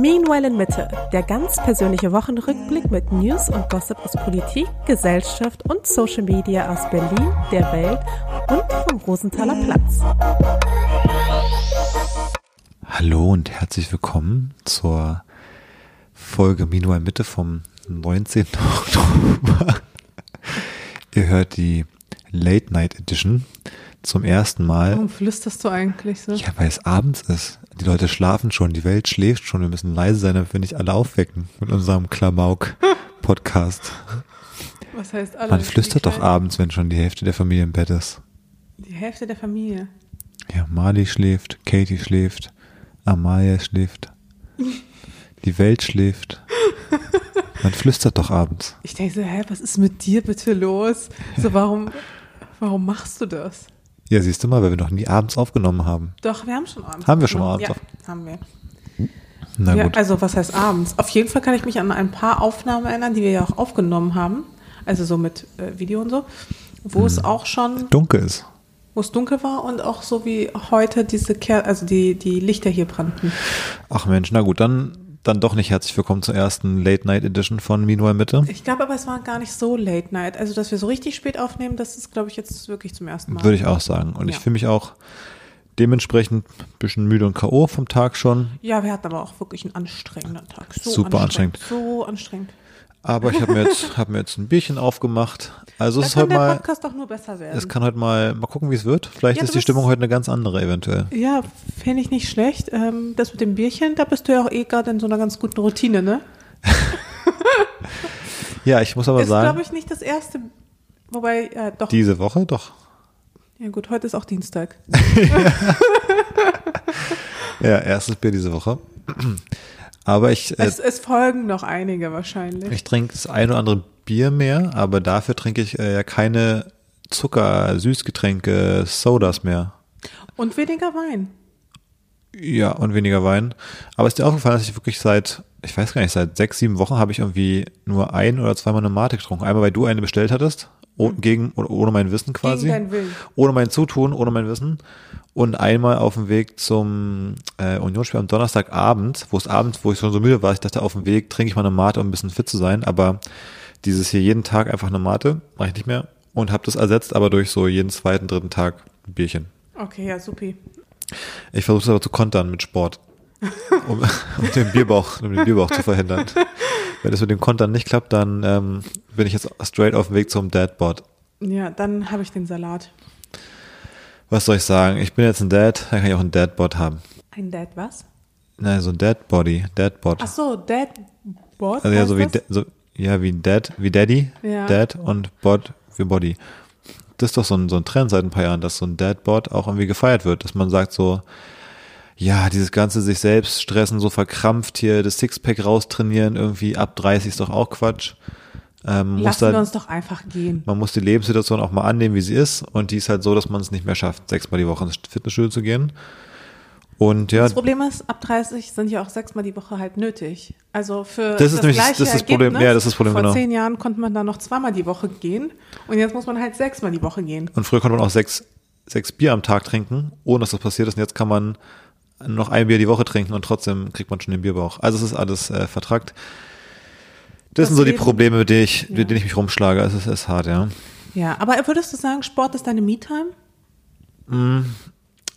Meanwhile in Mitte, der ganz persönliche Wochenrückblick mit News und Gossip aus Politik, Gesellschaft und Social Media aus Berlin, der Welt und vom Rosenthaler Platz. Hallo und herzlich willkommen zur Folge Meanwhile in Mitte vom 19. Oktober. Ihr hört die Late Night Edition zum ersten Mal. Warum flüsterst du eigentlich so? Ja, weil es abends ist. Die Leute schlafen schon, die Welt schläft schon. Wir müssen leise sein, damit wir nicht alle aufwecken mit unserem Klamauk-Podcast. Was heißt alle? Man flüstert doch abends, wenn schon die Hälfte der Familie im Bett ist. Die Hälfte der Familie. Ja, Mali schläft, Katie schläft, Amalia schläft, die Welt schläft. Man flüstert doch abends. Ich denke so, hä, was ist mit dir bitte los? So, warum, warum machst du das? Ja, siehst du mal, weil wir noch nie abends aufgenommen haben. Doch, wir haben schon abends. Haben wir schon mal abends Ja, haben wir. Na ja, gut. also, was heißt abends? Auf jeden Fall kann ich mich an ein paar Aufnahmen erinnern, die wir ja auch aufgenommen haben. Also so mit äh, Video und so. Wo Hm. es auch schon, Dunkel ist. wo es dunkel war und auch so wie heute diese Ker also die, die Lichter hier brannten. Ach Mensch, na gut, dann, dann doch nicht herzlich willkommen zur ersten Late Night Edition von Meanwhile Mitte. Ich glaube aber, es war gar nicht so Late Night. Also, dass wir so richtig spät aufnehmen, das ist, glaube ich, jetzt wirklich zum ersten Mal. Würde ich auch sagen. Und ich Ja. fühle mich auch dementsprechend ein bisschen müde und K.O. vom Tag schon. Ja, wir hatten aber auch wirklich einen anstrengenden Tag. So Super anstrengend. So anstrengend. Aber ich habe mir jetzt, hab mir jetzt ein Bierchen aufgemacht. Also es Da ist kann heute mal, Podcast doch nur besser werden. es kann heute mal, mal gucken, wie es wird. Vielleicht Ja, ist die Stimmung heute eine ganz andere eventuell. ja, fände ich nicht schlecht. Ähm, das mit dem Bierchen, da bist du ja auch eh gerade in so einer ganz guten Routine, ne? Ja, ich muss aber ist, glaube sagen, ich, nicht das erste. Wobei, äh, doch. diese Woche doch. ja, gut, heute ist auch Dienstag. Ja, erstes Bier diese Woche. Aber ich, äh, Es, es folgen noch einige wahrscheinlich. ich trinke das ein oder andere Bier mehr, aber dafür trinke ich äh, ja keine Zucker, Süßgetränke, Sodas mehr. Und weniger Wein. Ja, und weniger Wein. Aber ist dir aufgefallen, dass ich wirklich seit, ich weiß gar nicht, seit sechs, sieben Wochen habe ich irgendwie nur ein oder zweimal eine Mate getrunken. Einmal, weil du eine bestellt hattest, oh, gegen, oder ohne mein Wissen quasi. Gegen deinen Willen. Ohne mein Zutun, ohne mein Wissen. Und einmal auf dem Weg zum äh, Unionsspiel am Donnerstagabend, wo es abends, wo ich schon so müde war, ich dachte, auf dem Weg trinke ich mal eine Mate, um ein bisschen fit zu sein. Aber dieses hier jeden Tag einfach eine Mate, mache ich nicht mehr. Und habe das ersetzt, aber durch so jeden zweiten, dritten Tag ein Bierchen. Okay, ja, supi. Ich versuche es aber zu kontern mit Sport. Um, um den Bierbauch, um den Bierbauch zu verhindern. Wenn es mit dem Kontern nicht klappt, dann ähm, bin ich jetzt straight auf dem Weg zum Deadbot. Ja, dann habe ich den Salat. Was soll ich sagen? Ich bin jetzt ein Dad, dann kann ich auch einen Deadbot haben. Ein Dad was? Nein, so ein Deadbody, Deadbot. Ach so, Dad Bot? Also ja, so wie, das? Da- so, ja, wie Dad, wie Daddy, Ja. Dad und Bot für Body. Das ist doch so ein, so ein Trend seit ein paar Jahren, dass so ein Dad-Bot auch irgendwie gefeiert wird, dass man sagt so, ja, dieses ganze sich selbst stressen, so verkrampft hier, das Sixpack raustrainieren, irgendwie ab 30 ist doch auch Quatsch. Ähm, muss Lassen wir da, uns doch einfach gehen. man muss die Lebenssituation auch mal annehmen, wie sie ist. Und die ist halt so, dass man es nicht mehr schafft, sechsmal die Woche ins Fitnessstudio zu gehen. Und ja, Das Problem ist, ab 30 sind ja auch sechsmal die Woche halt nötig. Also für Das ist nämlich das- gleiche das ist das Problem. Ja, das ist das Problem, Vor genau. zehn Jahren konnte man da noch zweimal die Woche gehen und jetzt muss man halt sechsmal die Woche gehen. Und früher konnte man auch sechs, sechs Bier am Tag trinken, ohne dass das passiert ist. Und jetzt kann man noch ein Bier die Woche trinken und trotzdem kriegt man schon den Bierbauch. Also es ist alles äh, vertrackt. Das, Das sind so die Probleme, mit denen ich, Ja. mit denen ich mich rumschlage. Also es ist hart, ja. Ja, aber würdest du sagen, Sport ist deine Me-Time?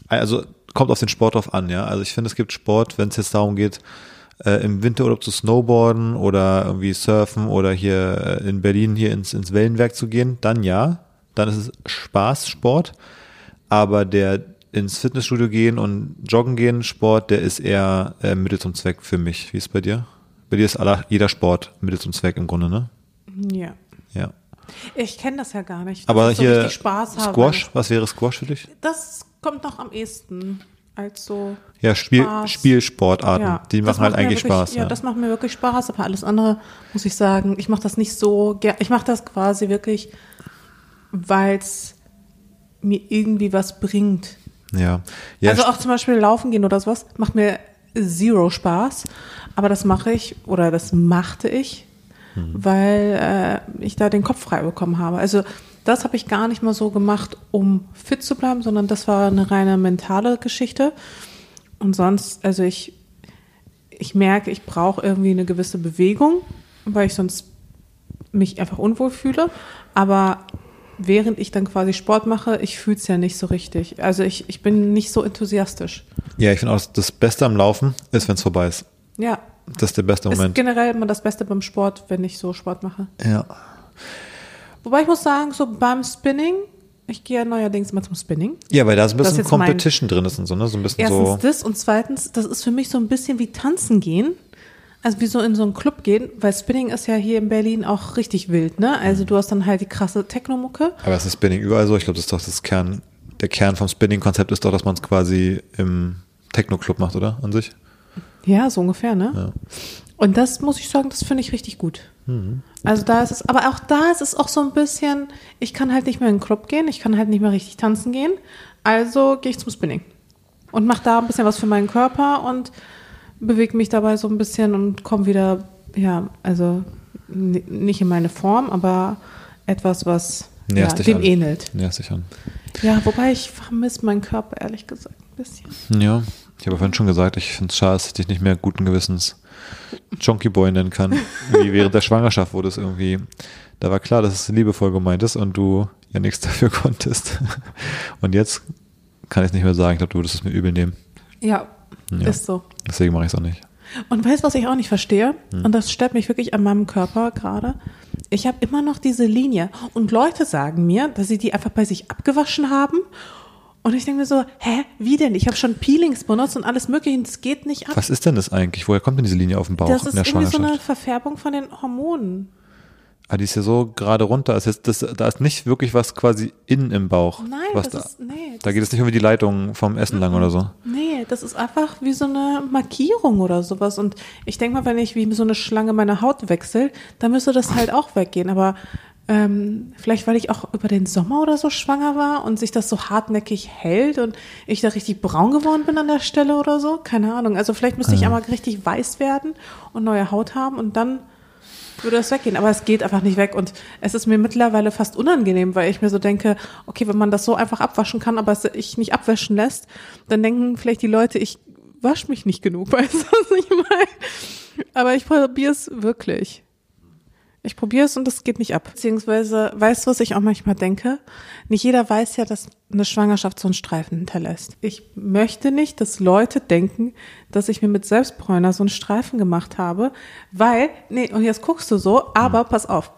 Also kommt auf den Sport drauf an, ja. Also ich finde, es gibt Sport, wenn es jetzt darum geht, äh, im Winterurlaub zu snowboarden oder irgendwie surfen oder hier äh, in Berlin hier ins, ins Wellenwerk zu gehen, dann ja. Dann ist es Spaßsport. Aber der ins Fitnessstudio gehen und joggen gehen Sport, der ist eher äh, Mittel zum Zweck für mich. Wie ist es bei dir? Bei dir ist aller, jeder Sport Mittel zum Zweck im Grunde, ne? Ja. Ja. Ich kenne das ja gar nicht. Aber so hier richtig Spaß habe. Squash, was wäre Squash für dich? Das kommt noch am ehesten als so. Ja, Spiel, Spaß. Spielsportarten, Ja, die machen halt eigentlich wirklich, Spaß. Ja, das macht mir wirklich Spaß, aber alles andere muss ich sagen, ich mache das nicht so ger Ich mache das quasi wirklich, weil es mir irgendwie was bringt. Ja. ja also auch zum Beispiel laufen gehen oder sowas macht mir zero Spaß, aber das mache ich oder das machte ich, Mhm. weil äh, ich da den Kopf frei bekommen habe. Also das habe ich gar nicht mal so gemacht, um fit zu bleiben, sondern das war eine reine mentale Geschichte. Und sonst, also ich, ich merke, ich brauche irgendwie eine gewisse Bewegung, weil ich sonst mich einfach unwohl fühle. Aber während ich dann quasi Sport mache, ich fühle es ja nicht so richtig. Also ich, ich bin nicht so enthusiastisch. Ja, ich finde auch, das Beste am Laufen ist, wenn es vorbei ist. Ja, Das ist der beste ist Moment. generell immer das Beste beim Sport, wenn ich so Sport mache. Ja. Wobei ich muss sagen, so beim Spinning, ich gehe ja neuerdings immer zum Spinning. Ja, weil da so ein ist bisschen Competition drin ist und so, ne? So ein bisschen Erstens so. das und zweitens, das ist für mich so ein bisschen wie tanzen gehen. Also wie so in so einen Club gehen, weil Spinning ist ja hier in Berlin auch richtig wild, ne? Also du hast dann halt die krasse Techno-Mucke. Aber es ist Spinning überall so. Ich glaube, das ist doch das Kern, der Kern vom Spinning-Konzept ist doch, dass man es quasi im Techno-Club macht, oder? An sich? Ja, so ungefähr, ne? Ja. Und das muss ich sagen, das finde ich richtig gut. Also da ist es, aber auch da ist es auch so ein bisschen, ich kann halt nicht mehr in den Club gehen, ich kann halt nicht mehr richtig tanzen gehen. Also gehe ich zum Spinning und mache da ein bisschen was für meinen Körper und bewege mich dabei so ein bisschen und komme wieder, ja, also nicht in meine Form, aber etwas, was ja, dich dem an. ähnelt. Ja, sicher. Ja, wobei ich vermisse meinen Körper ehrlich gesagt ein bisschen. Ja, ich habe vorhin schon gesagt, ich finde es schade, dass ich dich nicht mehr guten Gewissens Chonky Boy nennen kann. Wie während der Schwangerschaft wurde es irgendwie, da war klar, dass es liebevoll gemeint ist und du ja nichts dafür konntest. Und jetzt kann ich es nicht mehr sagen. Ich glaube, du würdest es mir übel nehmen. Ja, Ja. ist so. Deswegen mache ich es auch nicht. Und weißt du, was ich auch nicht verstehe? Und das stört mich wirklich an meinem Körper gerade. Ich habe immer noch diese Linie. Und Leute sagen mir, dass sie die einfach bei sich abgewaschen haben. Und ich denke mir so, hä, wie denn? Ich habe schon Peelings benutzt und alles mögliche. und Es geht nicht ab. Was ist denn das eigentlich? Woher kommt denn diese Linie auf dem Bauch das in ist der irgendwie so eine Verfärbung von den Hormonen. Ah, die ist ja so gerade runter. Also das, das, da ist nicht wirklich was quasi innen im Bauch. Nein, was das da, ist, nee. da geht es nicht um die Leitung vom Essen lang oder so. Nee, das ist einfach wie so eine Markierung oder sowas. Und ich denke mal, wenn ich wie so eine Schlange meine Haut wechsle, dann müsste das halt auch weggehen. Aber ähm, vielleicht, weil ich auch über den Sommer oder so schwanger war und sich das so hartnäckig hält und ich da richtig braun geworden bin an der Stelle oder so. Keine Ahnung. Also vielleicht müsste ich einmal richtig weiß werden und neue Haut haben und dann würde das weggehen. Aber es geht einfach nicht weg. Und es ist mir mittlerweile fast unangenehm, weil ich mir so denke, okay, wenn man das so einfach abwaschen kann, aber es sich nicht abwaschen lässt, dann denken vielleicht die Leute, ich wasche mich nicht genug. Weißt du, was ich meine? Aber ich probiere es wirklich. Ich probiere es und es geht nicht ab. Beziehungsweise, weißt du, was ich auch manchmal denke? Nicht jeder weiß ja, dass eine Schwangerschaft so einen Streifen hinterlässt. Ich möchte nicht, dass Leute denken, dass ich mir mit Selbstbräuner so einen Streifen gemacht habe, weil, nee, und jetzt guckst du so, aber pass auf.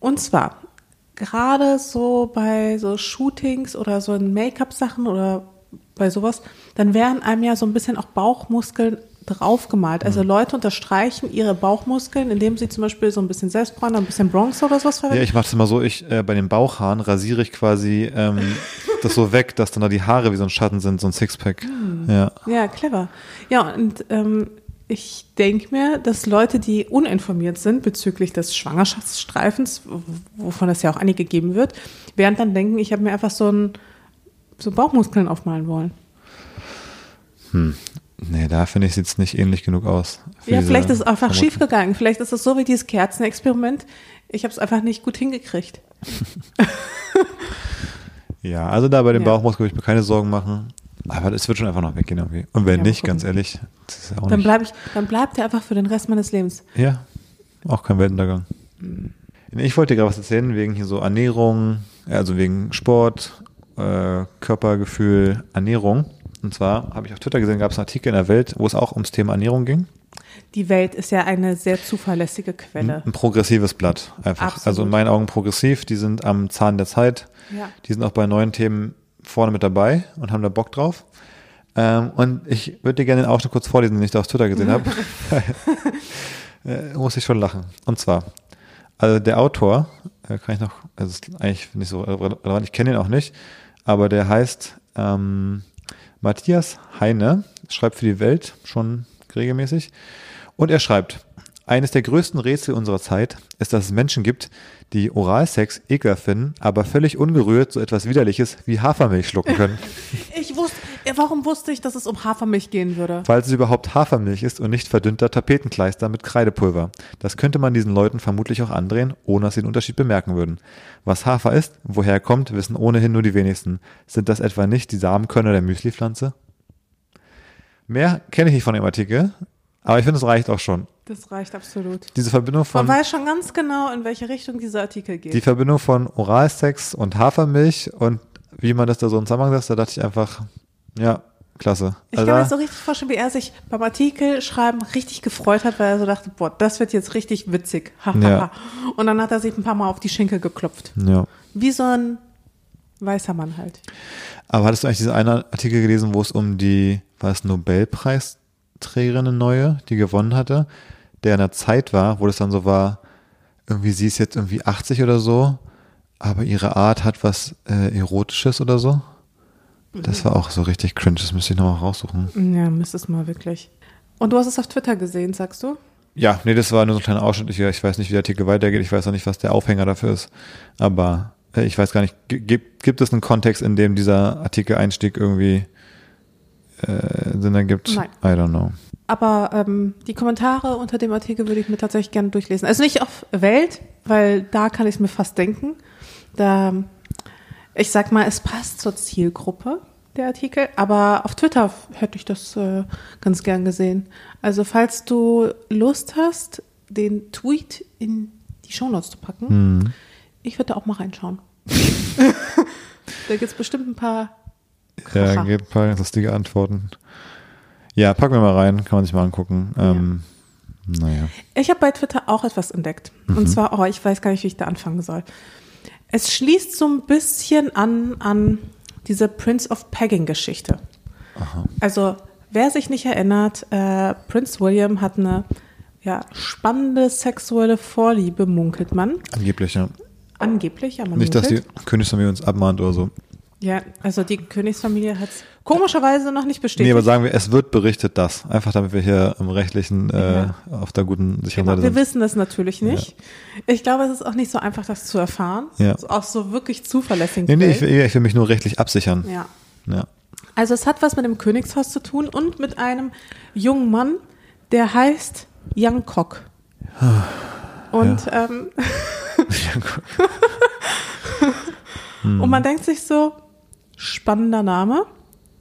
Und zwar, gerade so bei so Shootings oder so in Make-up-Sachen oder bei sowas, dann werden einem ja so ein bisschen auch Bauchmuskeln draufgemalt. Also Leute unterstreichen ihre Bauchmuskeln, indem sie zum Beispiel so ein bisschen Selbstbräuner, ein bisschen Bronzer oder sowas Ja, verwenden. ich mache das immer so, ich äh, bei den Bauchhaaren rasiere ich quasi ähm, das so weg, dass dann da die Haare wie so ein Schatten sind, so ein Sixpack. Hm. Ja. Ja, clever. Ja, und ähm, ich denke mir, dass Leute, die uninformiert sind bezüglich des Schwangerschaftsstreifens, wovon es ja auch einige geben wird, werden dann denken, ich habe mir einfach so ein so Bauchmuskeln aufmalen wollen. Nee, da finde ich sieht's nicht ähnlich genug aus. Ja, vielleicht ist es einfach Vermutung. schief gegangen. Vielleicht ist es so wie dieses Kerzenexperiment. Ich habe es einfach nicht gut hingekriegt. Ja, also da bei dem Ja. Bauchmuskel will ich mir keine Sorgen machen. Aber es wird schon einfach noch weggehen irgendwie. Und wenn Ja, nicht, ganz ehrlich, das ist ja auch Dann nicht. bleibe ich, dann bleibt er einfach für den Rest meines Lebens. Ja, auch kein Weltuntergang. Ich wollte dir gerade was erzählen wegen hier so Ernährung, also wegen Sport, äh, Körpergefühl, Ernährung. Und zwar habe ich auf Twitter gesehen, gab es einen Artikel in der Welt, wo es auch ums Thema Ernährung ging. Die Welt ist ja eine sehr zuverlässige Quelle. Ein progressives Blatt einfach. Absolut. Also in meinen Augen progressiv. Die sind am Zahn der Zeit. Ja. Die sind auch bei neuen Themen vorne mit dabei und haben da Bock drauf. Ähm, und ich würde dir gerne den Ausschnitt kurz vorlesen, den ich da auf Twitter gesehen habe. äh, muss ich schon lachen. Und zwar, also der Autor, äh, kann ich noch, also ist eigentlich nicht so relevant, ich kenne ihn auch nicht, aber der heißt ähm, Matthias Heine, schreibt für die Welt schon regelmäßig. Und er schreibt, eines der größten Rätsel unserer Zeit ist, dass es Menschen gibt, die Oralsex ekelhaft finden, aber völlig ungerührt so etwas Widerliches wie Hafermilch schlucken können. Ich warum wusste ich, dass es um Hafermilch gehen würde? Falls es überhaupt Hafermilch ist und nicht verdünnter Tapetenkleister mit Kreidepulver. Das könnte man diesen Leuten vermutlich auch andrehen, ohne dass sie den Unterschied bemerken würden. Was Hafer ist, woher er kommt, wissen ohnehin nur die wenigsten. Sind das etwa nicht die Samenkörner der Müslipflanze? Mehr kenne ich nicht von dem Artikel, Aber ich finde, es reicht auch schon. Das reicht absolut. Diese Verbindung von, Man weiß schon ganz genau, in welche Richtung dieser Artikel geht. die Verbindung von Oralsex und Hafermilch und wie man das da so zusammensetzt, da dachte ich einfach, ja, klasse. ich Also kann mir da- so richtig vorstellen, wie er sich beim Artikel schreiben richtig gefreut hat, weil er so dachte, boah, das wird jetzt richtig witzig. Ja. Und dann hat er sich ein paar Mal auf die Schenkel geklopft. ja. Wie so ein weißer Mann halt. Aber hattest du eigentlich diesen einen Artikel gelesen, wo es um die, war es Nobelpreisträgerin eine neue, die gewonnen hatte, der in der Zeit war, wo das dann so war, irgendwie sie ist jetzt irgendwie 80 oder so, aber ihre Art hat was äh, Erotisches oder so. Das war auch so richtig cringe, das müsste ich nochmal raussuchen. Ja, müsstest mal wirklich. Und du hast es auf Twitter gesehen, sagst du? Ja, nee, das war nur so ein kleiner Ausschnitt. Ich, ich weiß nicht, wie der Artikel weitergeht. Ich weiß auch nicht, was der Aufhänger dafür ist. Aber äh, ich weiß gar nicht, gi- gibt, gibt es einen Kontext, in dem dieser Artikel-Einstieg irgendwie äh, Sinn ergibt? Nein. I don't know. Aber ähm, die Kommentare unter dem Artikel würde ich mir tatsächlich gerne durchlesen. Also nicht auf Welt, weil da kann ich es mir fast denken. Da, ich sag mal, es passt zur Zielgruppe, der Artikel. Aber auf Twitter hätte ich das äh, ganz gern gesehen. Also falls du Lust hast, den Tweet in die Shownotes zu packen, Hm. ich würde da auch mal reinschauen. da gibt's bestimmt ein paar Ja, Kracher. geht ein paar lustige Antworten. Ja, packen wir mal rein, kann man sich mal angucken. Ähm, Naja. Ich habe bei Twitter auch etwas entdeckt. Und zwar, oh, ich weiß gar nicht, wie ich da anfangen soll. Es schließt so ein bisschen an an diese Prince of Pegging-Geschichte. Also, wer sich nicht erinnert, äh, Prince William hat eine ja, spannende sexuelle Vorliebe, munkelt man. Angeblich, ja. Angeblich, aber Nicht, dass die munkelt. Königsfamilie uns abmahnt oder so. Ja, also die Königsfamilie hat es komischerweise noch nicht bestätigt. Nee, aber sagen wir, es wird berichtet, dass. Einfach damit wir hier im rechtlichen, äh, Ja. auf der guten, sicheren Genau, Seite wir sind. wissen das natürlich nicht. Ich glaube, es ist auch nicht so einfach, das zu erfahren. Ja. Also auch so wirklich zuverlässig. Nee, nee, ich will, ich will mich nur rechtlich absichern. ja. Ja. Also es hat was mit dem Königshaus zu tun und mit einem jungen Mann, der heißt Young Kok. Und, ähm, und man denkt sich so, spannender Name.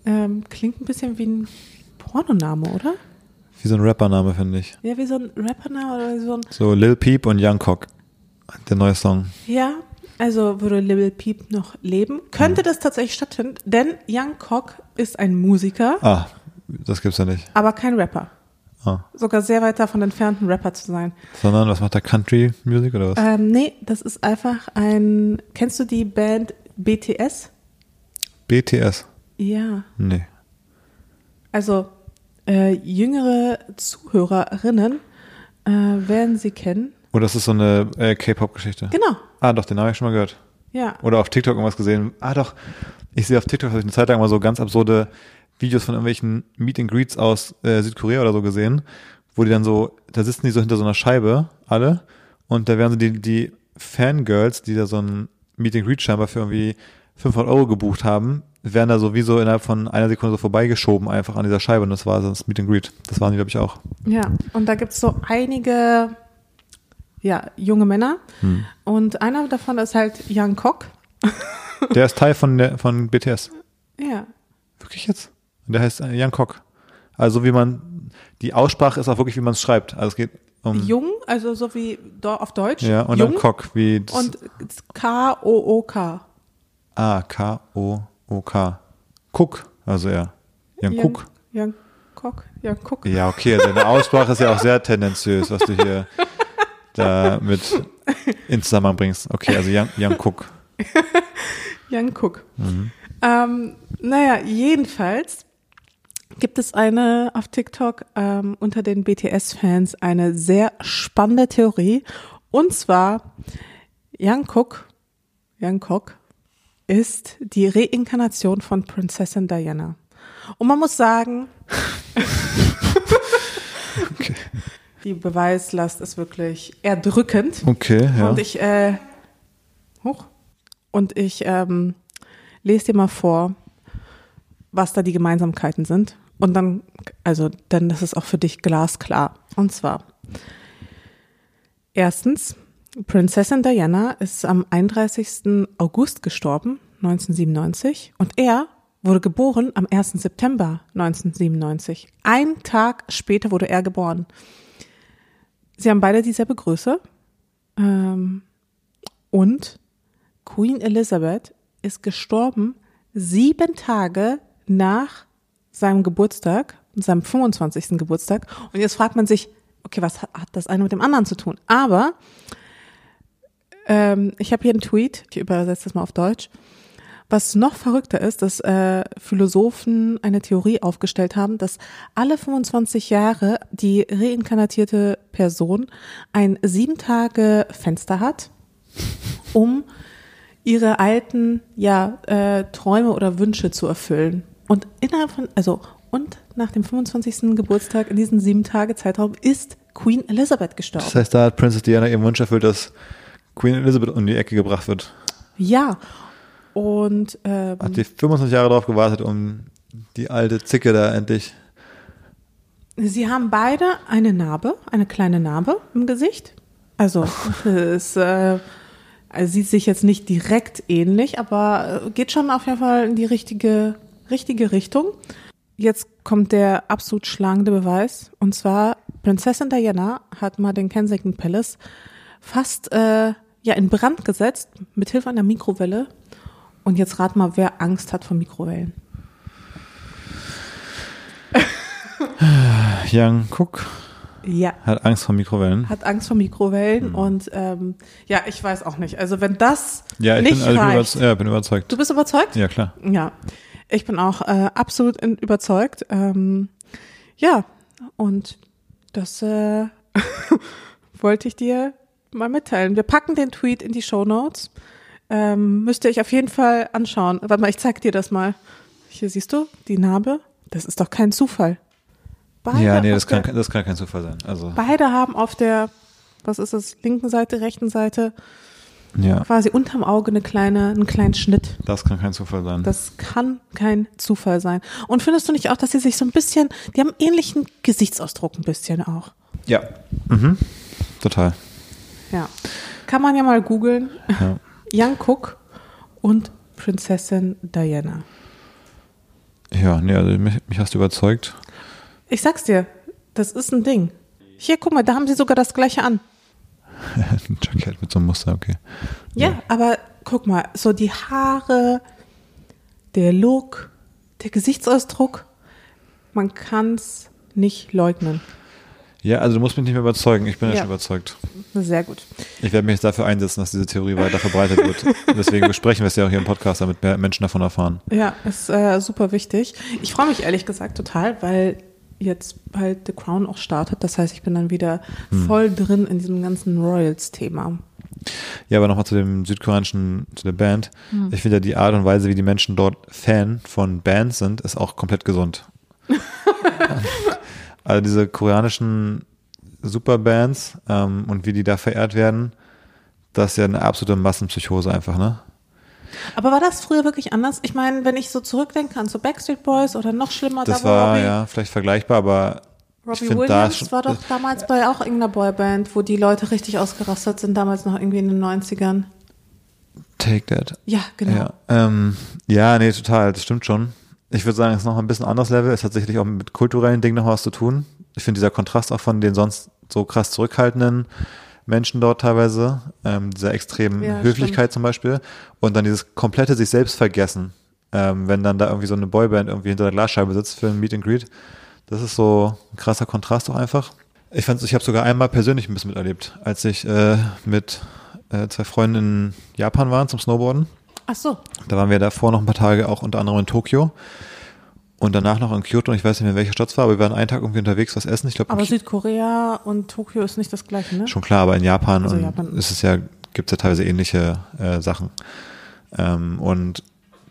Ähm, klingt ein bisschen wie ein Pornoname, oder? Wie so ein Rappername, finde ich. Ja, wie so ein Rappername oder so ein. So Lil Peep und Young Cock. Der neue Song. Ja, also würde Lil Peep noch leben. Könnte das tatsächlich stattfinden, denn Young Kok ist ein Musiker, Ah, das gibt's ja nicht. aber kein Rapper. Ah. Sogar sehr weit davon entfernt, ein Rapper zu sein. Sondern, was macht der Country Music oder was? Ähm, nee, das ist einfach ein. Kennst du die Band BTS? BTS. Ja. Nee. Also äh, jüngere Zuhörerinnen äh, werden sie kennen. Oder das ist so eine äh, K-Pop-Geschichte. Genau. Ah, doch, den habe ich schon mal gehört. Ja. Oder auf TikTok irgendwas gesehen. Ah, doch. Ich sehe auf TikTok, habe ich eine Zeit lang mal so ganz absurde Videos von irgendwelchen Meet and Greets aus äh, Südkorea oder so gesehen, wo die dann so, da sitzen die so hinter so einer Scheibe, alle, und da werden so die, die Fangirls, die da so ein Meet and Greet scheinbar für irgendwie 500 Euro gebucht haben, werden da sowieso innerhalb von einer Sekunde so vorbeigeschoben einfach an dieser Scheibe und das war das Meet and Greet. Das waren die, glaube ich, auch. Ja. Und da gibt's so einige ja, junge Männer. Hm. Und einer davon ist halt Young Kok. Der ist Teil von, der, von BTS. Ja. Wirklich jetzt? Und der heißt äh, Jan Kok. Also wie man, die Aussprache ist auch wirklich, wie man es schreibt. Also es geht um, Jung, also so wie auf Deutsch. ja, und Jung dann Kok, wie Und K-O-O-K. A, K, O, O, K. Cook, also ja. Jan Young- Cook. Young Kok. Young Kok. Ja, okay, also deine Aussprache ist ja auch sehr tendenziös, was du hier da mit in Zusammenhang bringst. Okay, also Jan, Jan Cook. Young Cook. Ähm, naja, jedenfalls gibt es eine auf TikTok ähm, unter den BTS-Fans eine sehr spannende Theorie. Und zwar, Young Cook, Young Cook ist die Reinkarnation von Prinzessin Diana. Und man muss sagen, Okay, die Beweislast ist wirklich erdrückend. okay ja. Und ich, äh, hoch. Und ich ähm, lese dir mal vor, was da die Gemeinsamkeiten sind. Und dann, also, dann ist es auch für dich glasklar. Und zwar, erstens, Prinzessin Diana ist am 31. August gestorben, 1997. Und er wurde geboren am 1. September 1997. Ein Tag später wurde er geboren. Sie haben beide dieselbe Größe. Ähm, und Queen Elizabeth ist gestorben sieben Tage nach seinem Geburtstag, seinem 25. Geburtstag. Und jetzt fragt man sich, okay, was hat das eine mit dem anderen zu tun? Aber ähm, ich habe hier einen Tweet, ich übersetze das mal auf Deutsch. Was noch verrückter ist, dass äh, Philosophen eine Theorie aufgestellt haben, dass alle 25 Jahre die reinkarnatierte Person ein sieben Tage Fenster hat, um ihre alten ja äh, Träume oder Wünsche zu erfüllen. Und innerhalb von also und nach dem 25. Geburtstag in diesem sieben Tage Zeitraum ist Queen Elizabeth gestorben. Das heißt, da hat Princess Diana ihren Wunsch erfüllt, dass Queen Elizabeth um die Ecke gebracht wird. Ja. Und ähm, Hat die 25 Jahre darauf gewartet, um die alte Zicke da endlich. Sie haben beide eine Narbe, eine kleine Narbe im Gesicht. Also es äh, also sieht sich jetzt nicht direkt ähnlich, aber äh, geht schon auf jeden Fall in die richtige, richtige Richtung. Jetzt kommt der absolut schlagende Beweis. Und zwar, Prinzessin Diana hat mal den Kensington Palace fast äh, ja in Brand gesetzt mit Hilfe einer Mikrowelle. Und jetzt rat mal, wer Angst hat vor Mikrowellen. Young Cook Ja, hat Angst vor Mikrowellen. hat Angst vor Mikrowellen und ähm, ja, ich weiß auch nicht. Also wenn das Ja, ich nicht bin, also ich bin, reicht, überz ja, bin überzeugt. du bist überzeugt? Ja, klar. Ja, ich bin auch äh, absolut in, überzeugt. Ähm, ja, und das äh, wollte ich dir mal mitteilen. Wir packen den Tweet in die Show Notes. Ähm, müsst ihr euch auf jeden Fall anschauen. Warte mal, ich zeig dir das mal. Hier siehst du die Narbe. Das ist doch kein Zufall. Beide Ja, nee, das kann, der, das kann kein Zufall sein. Also, beide haben auf der, was ist das, linken Seite, rechten Seite, ja, quasi unterm Auge eine kleine, einen kleinen Schnitt. das kann kein Zufall sein. Das kann kein Zufall sein. Und findest du nicht auch, dass sie sich so ein bisschen, die haben ähnlichen Gesichtsausdruck ein bisschen auch. ja. Mhm. Total. Ja. Kann man ja mal googeln. Ja. Young Cook und Prinzessin Diana. Ja, nee, also mich, mich hast du überzeugt. Ich sag's dir, das ist ein Ding. Hier, guck mal, da haben sie sogar das gleiche an. Ein Jackett mit so einem Muster, okay. Ja, aber guck mal, so die Haare, der Look, der Gesichtsausdruck, man kann's nicht leugnen. Ja, also du musst mich nicht mehr überzeugen. Ich bin ja, Ja. schon überzeugt. Sehr gut. Ich werde mich jetzt dafür einsetzen, dass diese Theorie weiter verbreitet wird. Deswegen besprechen wir es ja auch hier im Podcast, damit mehr Menschen davon erfahren. Ja, ist äh, super wichtig. Ich freue mich ehrlich gesagt total, weil jetzt bald The Crown auch startet. Das heißt, ich bin dann wieder voll drin in diesem ganzen Royals-Thema. Ja, aber nochmal zu dem südkoreanischen, zu der Band. Ich finde ja die Art und Weise, wie die Menschen dort Fan von Bands sind, ist auch komplett gesund. also diese koreanischen Superbands ähm, und wie die da verehrt werden, das ist ja eine absolute Massenpsychose einfach, ne? Aber war das früher wirklich anders? Ich meine, wenn ich so zurückdenke an so Backstreet Boys oder noch schlimmer, Das da war Robbie, ja vielleicht vergleichbar, aber ich Robbie da Williams schon, war doch damals bei auch irgendeiner Boyband, wo die Leute richtig ausgerastet sind, damals noch irgendwie in den 90ern. Take That. Ja, genau. Ja, ähm, ja, nee, total, das stimmt schon. Ich würde sagen, es ist noch ein bisschen anderes Level. Es hat sicherlich auch mit kulturellen Dingen noch was zu tun. Ich finde dieser Kontrast auch von den sonst so krass zurückhaltenden Menschen dort teilweise, ähm, dieser extremen Ja, Höflichkeit zum Beispiel und dann dieses komplette sich selbst vergessen, ähm, wenn dann da irgendwie so eine Boyband irgendwie hinter der Glasscheibe sitzt für ein Meet and Greet. Das ist so ein krasser Kontrast auch einfach. Ich fand, ich habe sogar einmal persönlich ein bisschen miterlebt, als ich äh, mit äh, zwei Freunden in Japan waren zum Snowboarden. Ach so. Da waren wir davor noch ein paar Tage auch unter anderem in Tokio und danach noch in Kyoto. Und ich weiß nicht mehr, welche Stadt es war, aber wir waren einen Tag irgendwie unterwegs, was essen. Ich glaube, Aber Südkorea und Tokio ist nicht das gleiche, ne? schon klar, aber in Japan, Also Japan. ist es ja, gibt es ja teilweise ähnliche äh, Sachen. Ähm, und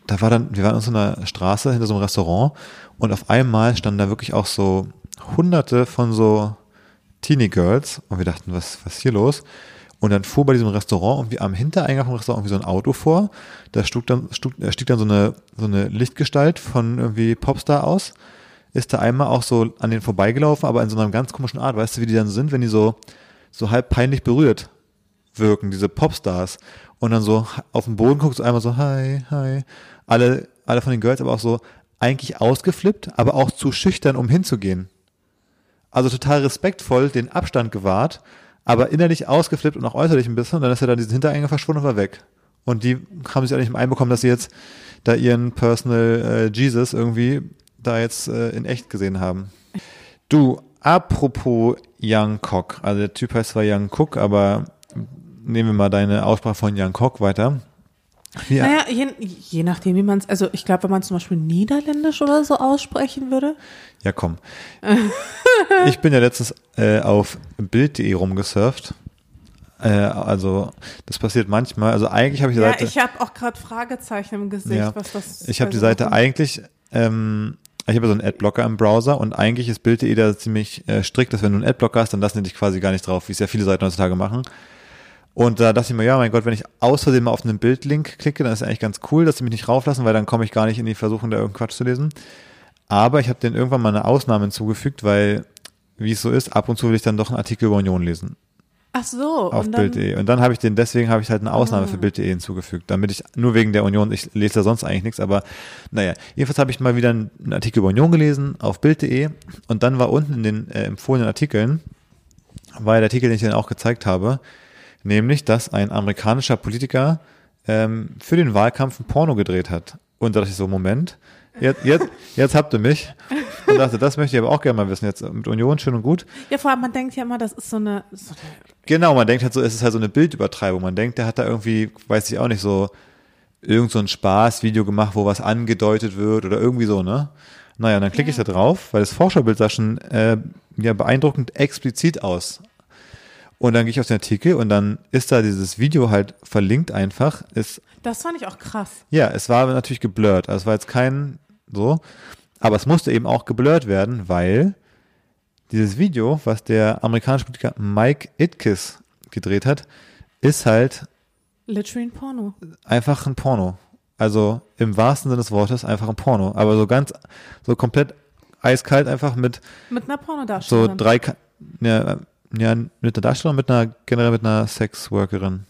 da war dann, wir waren in so einer Straße hinter so einem Restaurant und auf einmal standen da wirklich auch so hunderte von so Teenie Girls und wir dachten, was, was ist hier los? Und dann fuhr bei diesem Restaurant irgendwie am Hintereingang vom Restaurant irgendwie so ein Auto vor. Da stieg dann, stieg, da stieg dann so eine, so eine Lichtgestalt von irgendwie Popstar aus. Ist da einmal auch so an denen vorbeigelaufen, aber in so einer ganz komischen Art. Weißt du, wie die dann sind, wenn die so, so halb peinlich berührt wirken, diese Popstars. Und dann so auf den Boden guckt, so einmal so, hi, hi. Alle alle von den Girls aber auch so eigentlich ausgeflippt, aber auch zu schüchtern, um hinzugehen. Also total respektvoll den Abstand gewahrt, aber innerlich ausgeflippt und auch äußerlich ein bisschen. Und dann ist er dann diesen Hintereingang verschwunden und war weg. Und die haben sich auch nicht einbekommen, dass sie jetzt da ihren Personal äh, Jesus irgendwie da jetzt äh, in echt gesehen haben. Du, apropos Young Cock, also der Typ heißt zwar Young Cook, aber nehmen wir mal deine Aussprache von Young Cock weiter. Ja. Naja, je, je nachdem, wie man es, also ich glaube, wenn man zum Beispiel Niederländisch oder so aussprechen würde. Ja, komm. ich bin ja letztens äh, auf Bild.de rumgesurft. Äh, also das passiert manchmal. Also eigentlich habe ich die ja, Seite. ich habe auch gerade Fragezeichen im Gesicht, Ja. was das. Ich habe die Seite eigentlich, ähm, ich habe so einen Adblocker im Browser und eigentlich ist Bild.de da ziemlich äh, strikt, dass wenn du einen Adblocker hast, dann lassen die dich quasi gar nicht drauf, wie es ja viele Seiten heutzutage machen. Und da dachte ich mir, ja, mein Gott, wenn ich aus Versehen mal auf einen Bildlink klicke, dann ist eigentlich ganz cool, dass sie mich nicht rauflassen, weil dann komme ich gar nicht in die Versuchung, da irgendeinen Quatsch zu lesen. Aber ich habe denen irgendwann mal eine Ausnahme hinzugefügt, weil, wie es so ist, ab und zu will ich dann doch einen Artikel über Union lesen Ach so. auf dann, Bild.de. Und dann habe ich den, deswegen habe ich halt eine Ausnahme für Bild.de hinzugefügt, damit ich nur wegen der Union, ich lese da sonst eigentlich nichts, aber naja, jedenfalls habe ich mal wieder einen Artikel über Union gelesen auf Bild.de und dann war unten in den äh, empfohlenen Artikeln, war der Artikel, den ich Ihnen auch gezeigt habe, nämlich, dass ein amerikanischer Politiker ähm, für den Wahlkampf ein Porno gedreht hat. Und da dachte ich so, Moment, jetzt, jetzt, jetzt habt ihr mich. Und dachte, das möchte ich aber auch gerne mal wissen. Jetzt mit Union schön und gut. Ja, vor allem, man denkt ja immer, das ist so eine, so eine Genau, man denkt halt so, es ist halt so eine Bildübertreibung. Man denkt, der hat da irgendwie, weiß ich auch nicht, so irgend so ein Spaßvideo gemacht, wo was angedeutet wird oder irgendwie so, ne? Naja, und dann klicke ich da drauf, weil das Vorschaubild sah schon äh, ja, beeindruckend explizit aus. Und dann gehe ich auf den Artikel und dann ist da dieses Video halt verlinkt einfach. Ist, Das fand ich auch krass. ja, es war natürlich geblurrt. Also es war jetzt kein so, aber es musste eben auch geblurrt werden, weil dieses Video, was der amerikanische Politiker Mike Itkis gedreht hat, ist halt Literally ein Porno. einfach ein Porno. Also im wahrsten Sinne des Wortes einfach ein Porno. Aber so ganz, so komplett eiskalt einfach mit Mit einer so Pornodarstellerin. drei, ja, ja, mit einer Darstellerin, mit einer, generell mit einer Sexworkerin.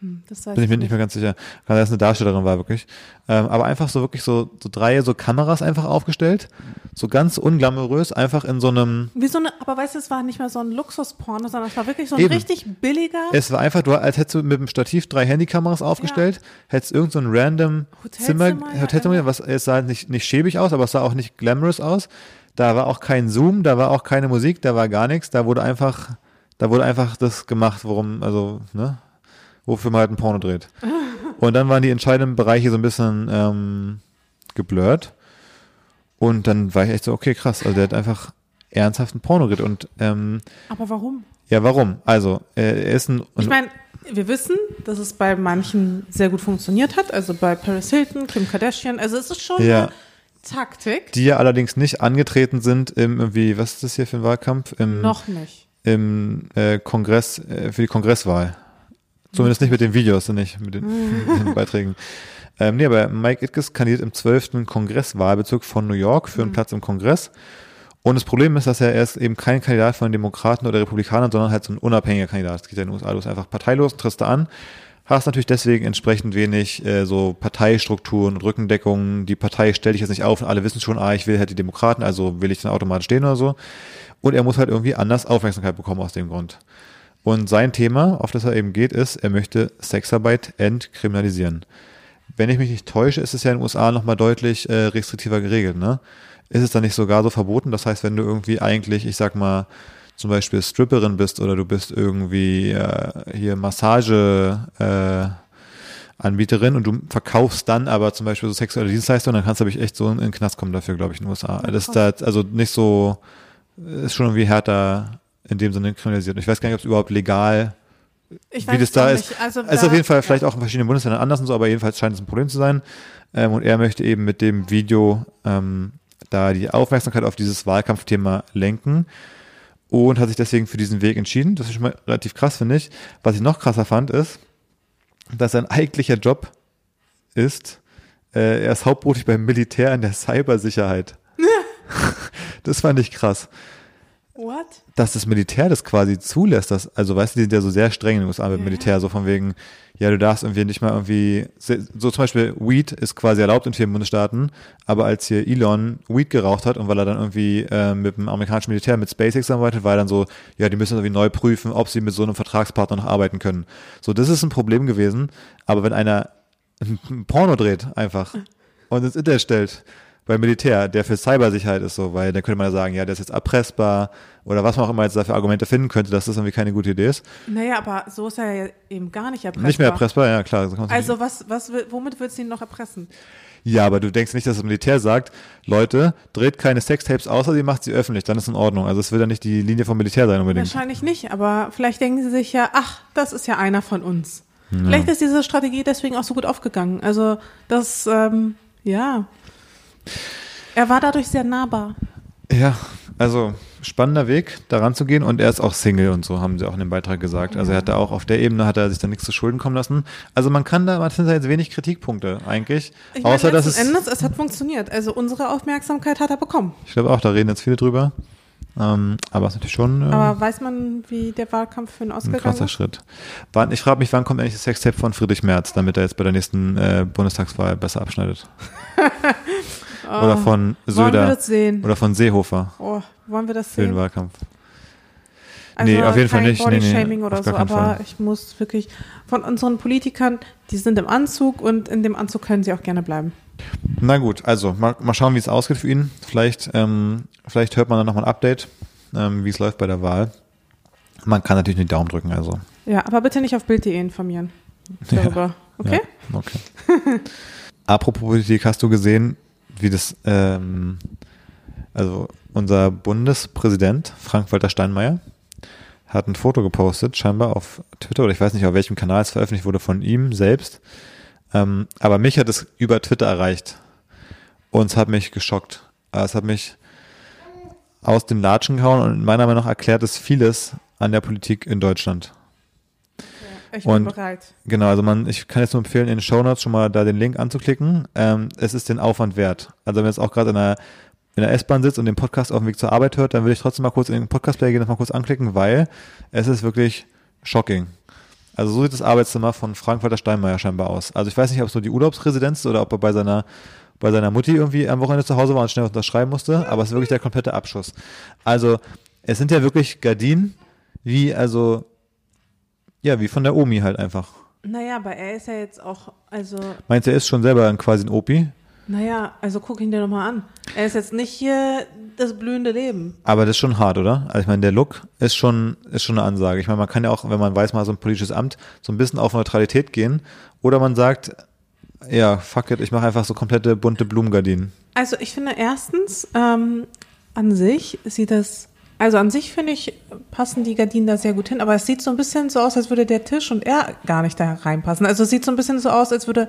Hm, Das weiß Bin ich mir nicht mehr ganz sicher. Kann es eine Darstellerin war, wirklich. Ähm, aber einfach so wirklich so, so drei so Kameras einfach aufgestellt. So ganz unglamourös, einfach in so einem, Wie so eine, aber weißt du, es war nicht mehr so ein Luxusporno, sondern es war wirklich so ein Eben. richtig billiger es war einfach, du, als hättest du mit dem Stativ drei Handykameras aufgestellt, hättest irgend so ein random Hotelzimmer, Zimmer, ja, Hotelzimmer, genau. was, es sah nicht, nicht schäbig aus, aber es sah auch nicht glamorous aus. Da war auch kein Zoom, da war auch keine Musik, da war gar nichts, da wurde einfach, da wurde einfach das gemacht, worum, also, ne, wofür man halt ein Porno dreht. Und dann waren die entscheidenden Bereiche so ein bisschen ähm, geblurrt. Und dann war ich echt so, okay, krass, also der hat einfach ernsthaft ein Porno gedreht. Und ähm, Aber warum? ja, warum? Also, äh, er ist ein. Ich meine, wir wissen, dass es bei manchen sehr gut funktioniert hat. Also bei Paris Hilton, Kim Kardashian. Also es ist schon Ja. eine Taktik. die ja allerdings nicht angetreten sind im irgendwie, was ist das hier für ein Wahlkampf? Im, Noch nicht. im äh, Kongress, äh, für die Kongresswahl. Zumindest nicht mit den Videos nicht mit den, mit den Beiträgen. Ähm, nee, aber Mike Itkes kandidiert im 12. Kongresswahlbezirk von New York für einen Platz im Kongress. Und das Problem ist, dass er erst eben kein Kandidat von den Demokraten oder Republikanern, sondern halt so ein unabhängiger Kandidat. Das geht ja in den USA. Du bist einfach parteilos, trittst da an, hast natürlich deswegen entsprechend wenig äh, so Parteistrukturen und Rückendeckungen. Die Partei stellt dich jetzt nicht auf und alle wissen schon, ah, ich will halt die Demokraten, also will ich dann automatisch stehen oder so. Und er muss halt irgendwie anders Aufmerksamkeit bekommen aus dem Grund. Und sein Thema, auf das er eben geht, ist, er möchte Sexarbeit entkriminalisieren. Wenn ich mich nicht täusche, ist es ja in den USA nochmal deutlich äh, restriktiver geregelt, ne? Ist es dann nicht sogar so verboten? Das heißt, wenn du irgendwie eigentlich, ich sag mal, zum Beispiel Stripperin bist oder du bist irgendwie äh, hier Massage äh, Anbieterin und du verkaufst dann aber zum Beispiel so sexuelle Dienstleistungen, dann kannst du nämlich echt so in den Knast kommen dafür, glaube ich, in den USA. das ist da also nicht so, ist schon irgendwie härter in dem Sinne kriminalisiert. Und Ich weiß gar nicht, ob es überhaupt legal Ich wie das da auch ist. nicht. Also es ist auf jeden Fall vielleicht ja. auch in verschiedenen Bundesländern anders und so, aber jedenfalls scheint es ein Problem zu sein. Ähm, und er möchte eben mit dem Video ähm, da die Aufmerksamkeit auf dieses Wahlkampfthema lenken und hat sich deswegen für diesen Weg entschieden. Das ist schon mal relativ krass, finde ich. Was ich noch krasser fand, ist, dass sein eigentlicher Job ist, äh, er ist hauptberuflich beim Militär in der Cybersicherheit. das fand ich krass. What? dass das Militär das quasi zulässt, dass, also weißt du, die sind ja so sehr streng in den USA mit Ja. Militär, so von wegen, ja, du darfst irgendwie nicht mal irgendwie, so zum Beispiel Weed ist quasi erlaubt in vielen Bundesstaaten, aber als hier Elon Weed geraucht hat und weil er dann irgendwie äh, mit dem amerikanischen Militär, mit SpaceX arbeitet, war er dann so, ja, die müssen irgendwie neu prüfen, ob sie mit so einem Vertragspartner noch arbeiten können. So, das ist ein Problem gewesen, aber wenn einer ein Porno dreht einfach und ins Internet stellt, beim Militär, der für Cybersicherheit ist so, weil dann könnte man ja sagen, ja, der ist jetzt erpressbar oder was man auch immer jetzt dafür Argumente finden könnte, dass das irgendwie keine gute Idee ist. Naja, aber so ist er ja eben gar nicht erpressbar. Nicht mehr erpressbar, ja klar. so Also was, was, will- womit willst du ihn noch erpressen? Ja, aber du denkst nicht, dass das Militär sagt, Leute, dreht keine Sextapes, außer ihr macht sie öffentlich, dann ist in Ordnung. Also es wird ja nicht die Linie vom Militär sein unbedingt. Wahrscheinlich nicht, aber vielleicht denken sie sich ja, ach, das ist ja einer von uns. Vielleicht ist diese Strategie deswegen auch so gut aufgegangen. Also das, ähm, ja. Er war dadurch sehr nahbar. Ja, also spannender Weg, daran zu gehen und er ist auch Single und so, haben sie auch in dem Beitrag gesagt. Also er hat da auch auf der Ebene hat er sich da nichts zu Schulden kommen lassen. Also man kann da, man da jetzt wenig Kritikpunkte eigentlich. Ich meine, außer dass es, Endes, es hat funktioniert. Also unsere Aufmerksamkeit hat er bekommen. ich glaube auch, da reden jetzt viele drüber. Ähm, aber es ist natürlich schon äh, Aber weiß man, wie der Wahlkampf für ihn ein ausgegangen krasser ist? Schritt. Wann, ich frage mich, wann kommt endlich das Sextape von Friedrich Merz, damit er jetzt bei der nächsten äh, Bundestagswahl besser abschneidet? Oder von Söder das sehen? oder von Seehofer Oh, wollen wir das für den sehen? Wahlkampf. Also Nee, auf jeden Fall nicht. Nee, nee, Body-Shaming oder so, aber Fall. ich muss wirklich von unseren Politikern, die sind im Anzug und in dem Anzug können sie auch gerne bleiben. Na gut, also mal, mal schauen, wie es ausgeht für ihn. Vielleicht, ähm, vielleicht hört man dann nochmal ein Update, ähm, wie es läuft bei der Wahl. Man kann natürlich die Daumen drücken, also. Ja, aber bitte nicht auf Bild.de informieren darüber. Okay? Ja, okay. Apropos Politik, hast du gesehen, wie das, ähm, also unser Bundespräsident Frank-Walter Steinmeier hat ein Foto gepostet, scheinbar auf Twitter oder ich weiß nicht, auf welchem Kanal es veröffentlicht wurde von ihm selbst. Ähm, aber mich hat es über Twitter erreicht und es hat mich geschockt. Äh, Es hat mich aus den Latschen gehauen und meiner Meinung nach erklärt es vieles an der Politik in Deutschland. Ich bin Und- bereit. Genau, also man, ich kann jetzt nur empfehlen, in den Shownotes schon mal da den Link anzuklicken. Ähm, es ist den Aufwand wert. Also wenn jetzt auch gerade in der, in der S-Bahn sitzt und den Podcast auf dem Weg zur Arbeit hört, dann würde ich trotzdem mal kurz in den Podcast-Player gehen und mal kurz anklicken, weil es ist wirklich shocking. Also so sieht das Arbeitszimmer von Frank-Walter Steinmeier scheinbar aus. Also ich weiß nicht, ob es nur die Urlaubsresidenz ist oder ob er bei seiner, bei seiner Mutti irgendwie am Wochenende zu Hause war und schnell unterschreiben musste, aber es ist wirklich der komplette Abschuss. Also es sind ja wirklich Gardinen, wie, also, ja, wie von der Omi halt einfach. Naja, aber er ist ja jetzt auch, also, Meinst du, er ist schon selber quasi ein Opi? naja, also guck ihn dir doch mal an. Er ist jetzt nicht hier das blühende Leben. Aber das ist schon hart, oder? Also ich meine, der Look ist schon, ist schon eine Ansage. Ich meine, man kann ja auch, wenn man weiß, mal so ein politisches Amt, so ein bisschen auf Neutralität gehen. Oder man sagt, ja, fuck it, ich mache einfach so komplette bunte Blumengardinen. Also ich finde erstens, ähm, an sich sieht das, also an sich finde ich, passen die Gardinen da sehr gut hin, aber es sieht so ein bisschen so aus, als würde der Tisch und er gar nicht da reinpassen. Also es sieht so ein bisschen so aus, als würde,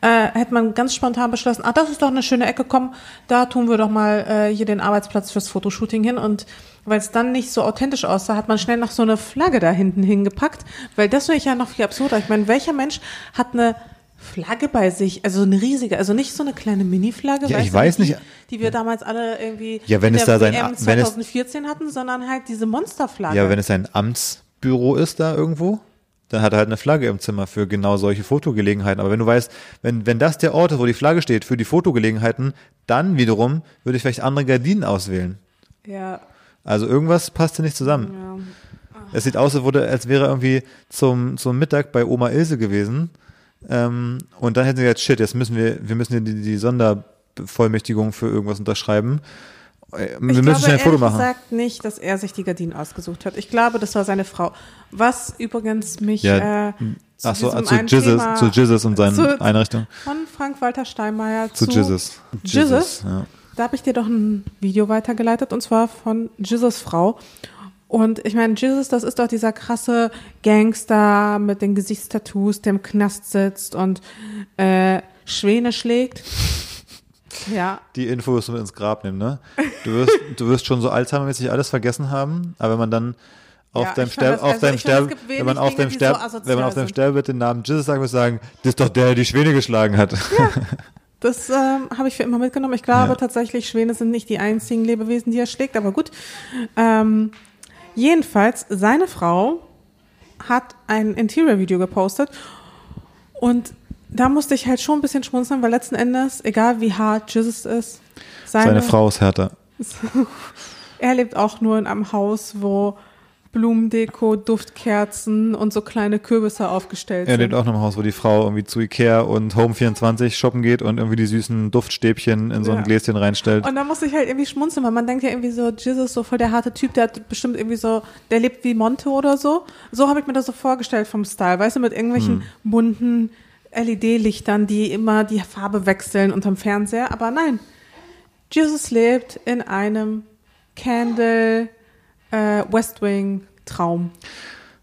äh, hätte man ganz spontan beschlossen, ah, das ist doch eine schöne Ecke, komm, da tun wir doch mal äh, hier den Arbeitsplatz fürs Fotoshooting hin und weil es dann nicht so authentisch aussah, hat man schnell noch so eine Flagge da hinten hingepackt, weil das ich ja noch viel absurder. Ich meine, welcher Mensch hat eine Flagge bei sich, also eine riesige, also nicht so eine kleine Mini-Flagge, Ja, ich weiß die, nicht. die wir damals alle irgendwie Ja, wenn es da sein- WM wenn es- 2014 hatten, sondern halt diese Monsterflagge. Ja, wenn es ein Amtsbüro ist da irgendwo, dann hat er halt eine Flagge im Zimmer für genau solche Fotogelegenheiten. Aber wenn du weißt, wenn, wenn das der Ort ist, wo die Flagge steht für die Fotogelegenheiten, dann wiederum würde ich vielleicht andere Gardinen auswählen. ja, Also irgendwas passt hier nicht zusammen. ja. Es sieht aus, als, wurde, als wäre er irgendwie zum, zum Mittag bei Oma Ilse gewesen. Ähm, und dann hätten sie gesagt, shit, jetzt müssen wir, wir müssen die, die Sondervollmächtigung für irgendwas unterschreiben. Äh, Wir Ich müssen glaube schnell ein Foto machen. gesagt nicht, dass er sich die Gardinen ausgesucht hat. Ich glaube, das war seine Frau. Was übrigens mich Ja, äh, zu Ach so, diesem zu Thema zu Jizzes und seinen zu- Einrichtungen. von Frank-Walter Steinmeier Zu zu, Jizzes. Jizzes? ja. Da habe ich dir doch ein Video weitergeleitet und zwar von Jizzes Frau. Und ich meine, Jesus, das ist doch dieser krasse Gangster mit den Gesichtstattoos, der im Knast sitzt und äh, Schwäne schlägt. Ja, Die Info wirst du mit ins Grab nehmen, ne? Du wirst, du wirst schon so Alzheimer-mäßig alles vergessen haben, aber wenn man dann auf Ja, deinem das- auf also deinem gibt wenn man auf deinem die so wenn man auf deinem. Sterbebett den Namen Jesus sagen muss, sagen, das ist doch der, der die Schwäne geschlagen hat. Das ähm, habe ich für immer mitgenommen. Ich glaube Ja. tatsächlich, Schwäne sind nicht die einzigen Lebewesen, die er schlägt, aber gut. Ähm, jedenfalls, seine Frau hat ein Interior-Video gepostet und da musste ich halt schon ein bisschen schmunzeln, weil letzten Endes, egal wie hart Jesus ist, seine, Seine Frau ist härter. er lebt auch nur in einem Haus, wo Blumendeko, Duftkerzen und so kleine Kürbisse aufgestellt Er lebt auch in einem Haus, wo die Frau irgendwie zu Ikea und Home24 shoppen geht und irgendwie die süßen Duftstäbchen in so ein Ja. Gläschen reinstellt. Und da musste ich halt irgendwie schmunzeln, weil man denkt ja irgendwie so, Jesus, so voll der harte Typ, der hat bestimmt irgendwie so, der lebt wie Monte oder so. So habe ich mir das so vorgestellt vom Style, weißt du, mit irgendwelchen bunten LED-Lichtern, die immer die Farbe wechseln unterm Fernseher. Aber nein, Jesus lebt in einem Candle äh, West Wing Traum.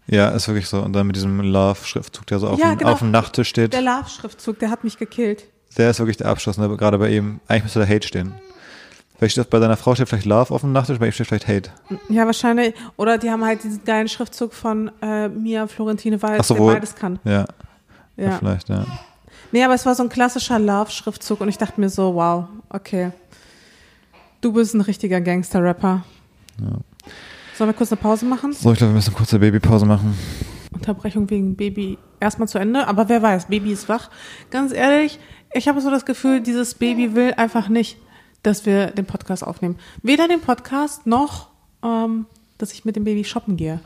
Ja, ist wirklich so. Und dann mit diesem Love-Schriftzug, der so auf, Ja, dem, genau. auf dem Nachttisch steht. Der Love-Schriftzug, der hat mich gekillt. Der ist wirklich der Abschluss, ne? gerade bei ihm. Eigentlich müsste da Hate stehen. Vielleicht steht das bei deiner Frau steht vielleicht Love auf dem Nachttisch, bei ihm steht vielleicht Hate. Ja, wahrscheinlich. Oder die haben halt diesen geilen Schriftzug von äh, Mia Florentine Weiß, so, der wo- beides kann. Ja, ja. Ja. vielleicht, ja. Nee, aber es war so ein klassischer Love-Schriftzug und ich dachte mir so, wow, okay. Du bist ein richtiger Gangster-Rapper. Sollen wir kurz eine Pause machen? So, ich glaube, wir müssen eine kurze Babypause machen. Unterbrechung wegen Baby erstmal zu Ende, aber wer weiß, Baby ist wach. Ganz ehrlich, ich habe so das Gefühl, dieses Baby will einfach nicht, dass wir den Podcast aufnehmen. Weder den Podcast noch, ähm, dass ich mit dem Baby shoppen gehe.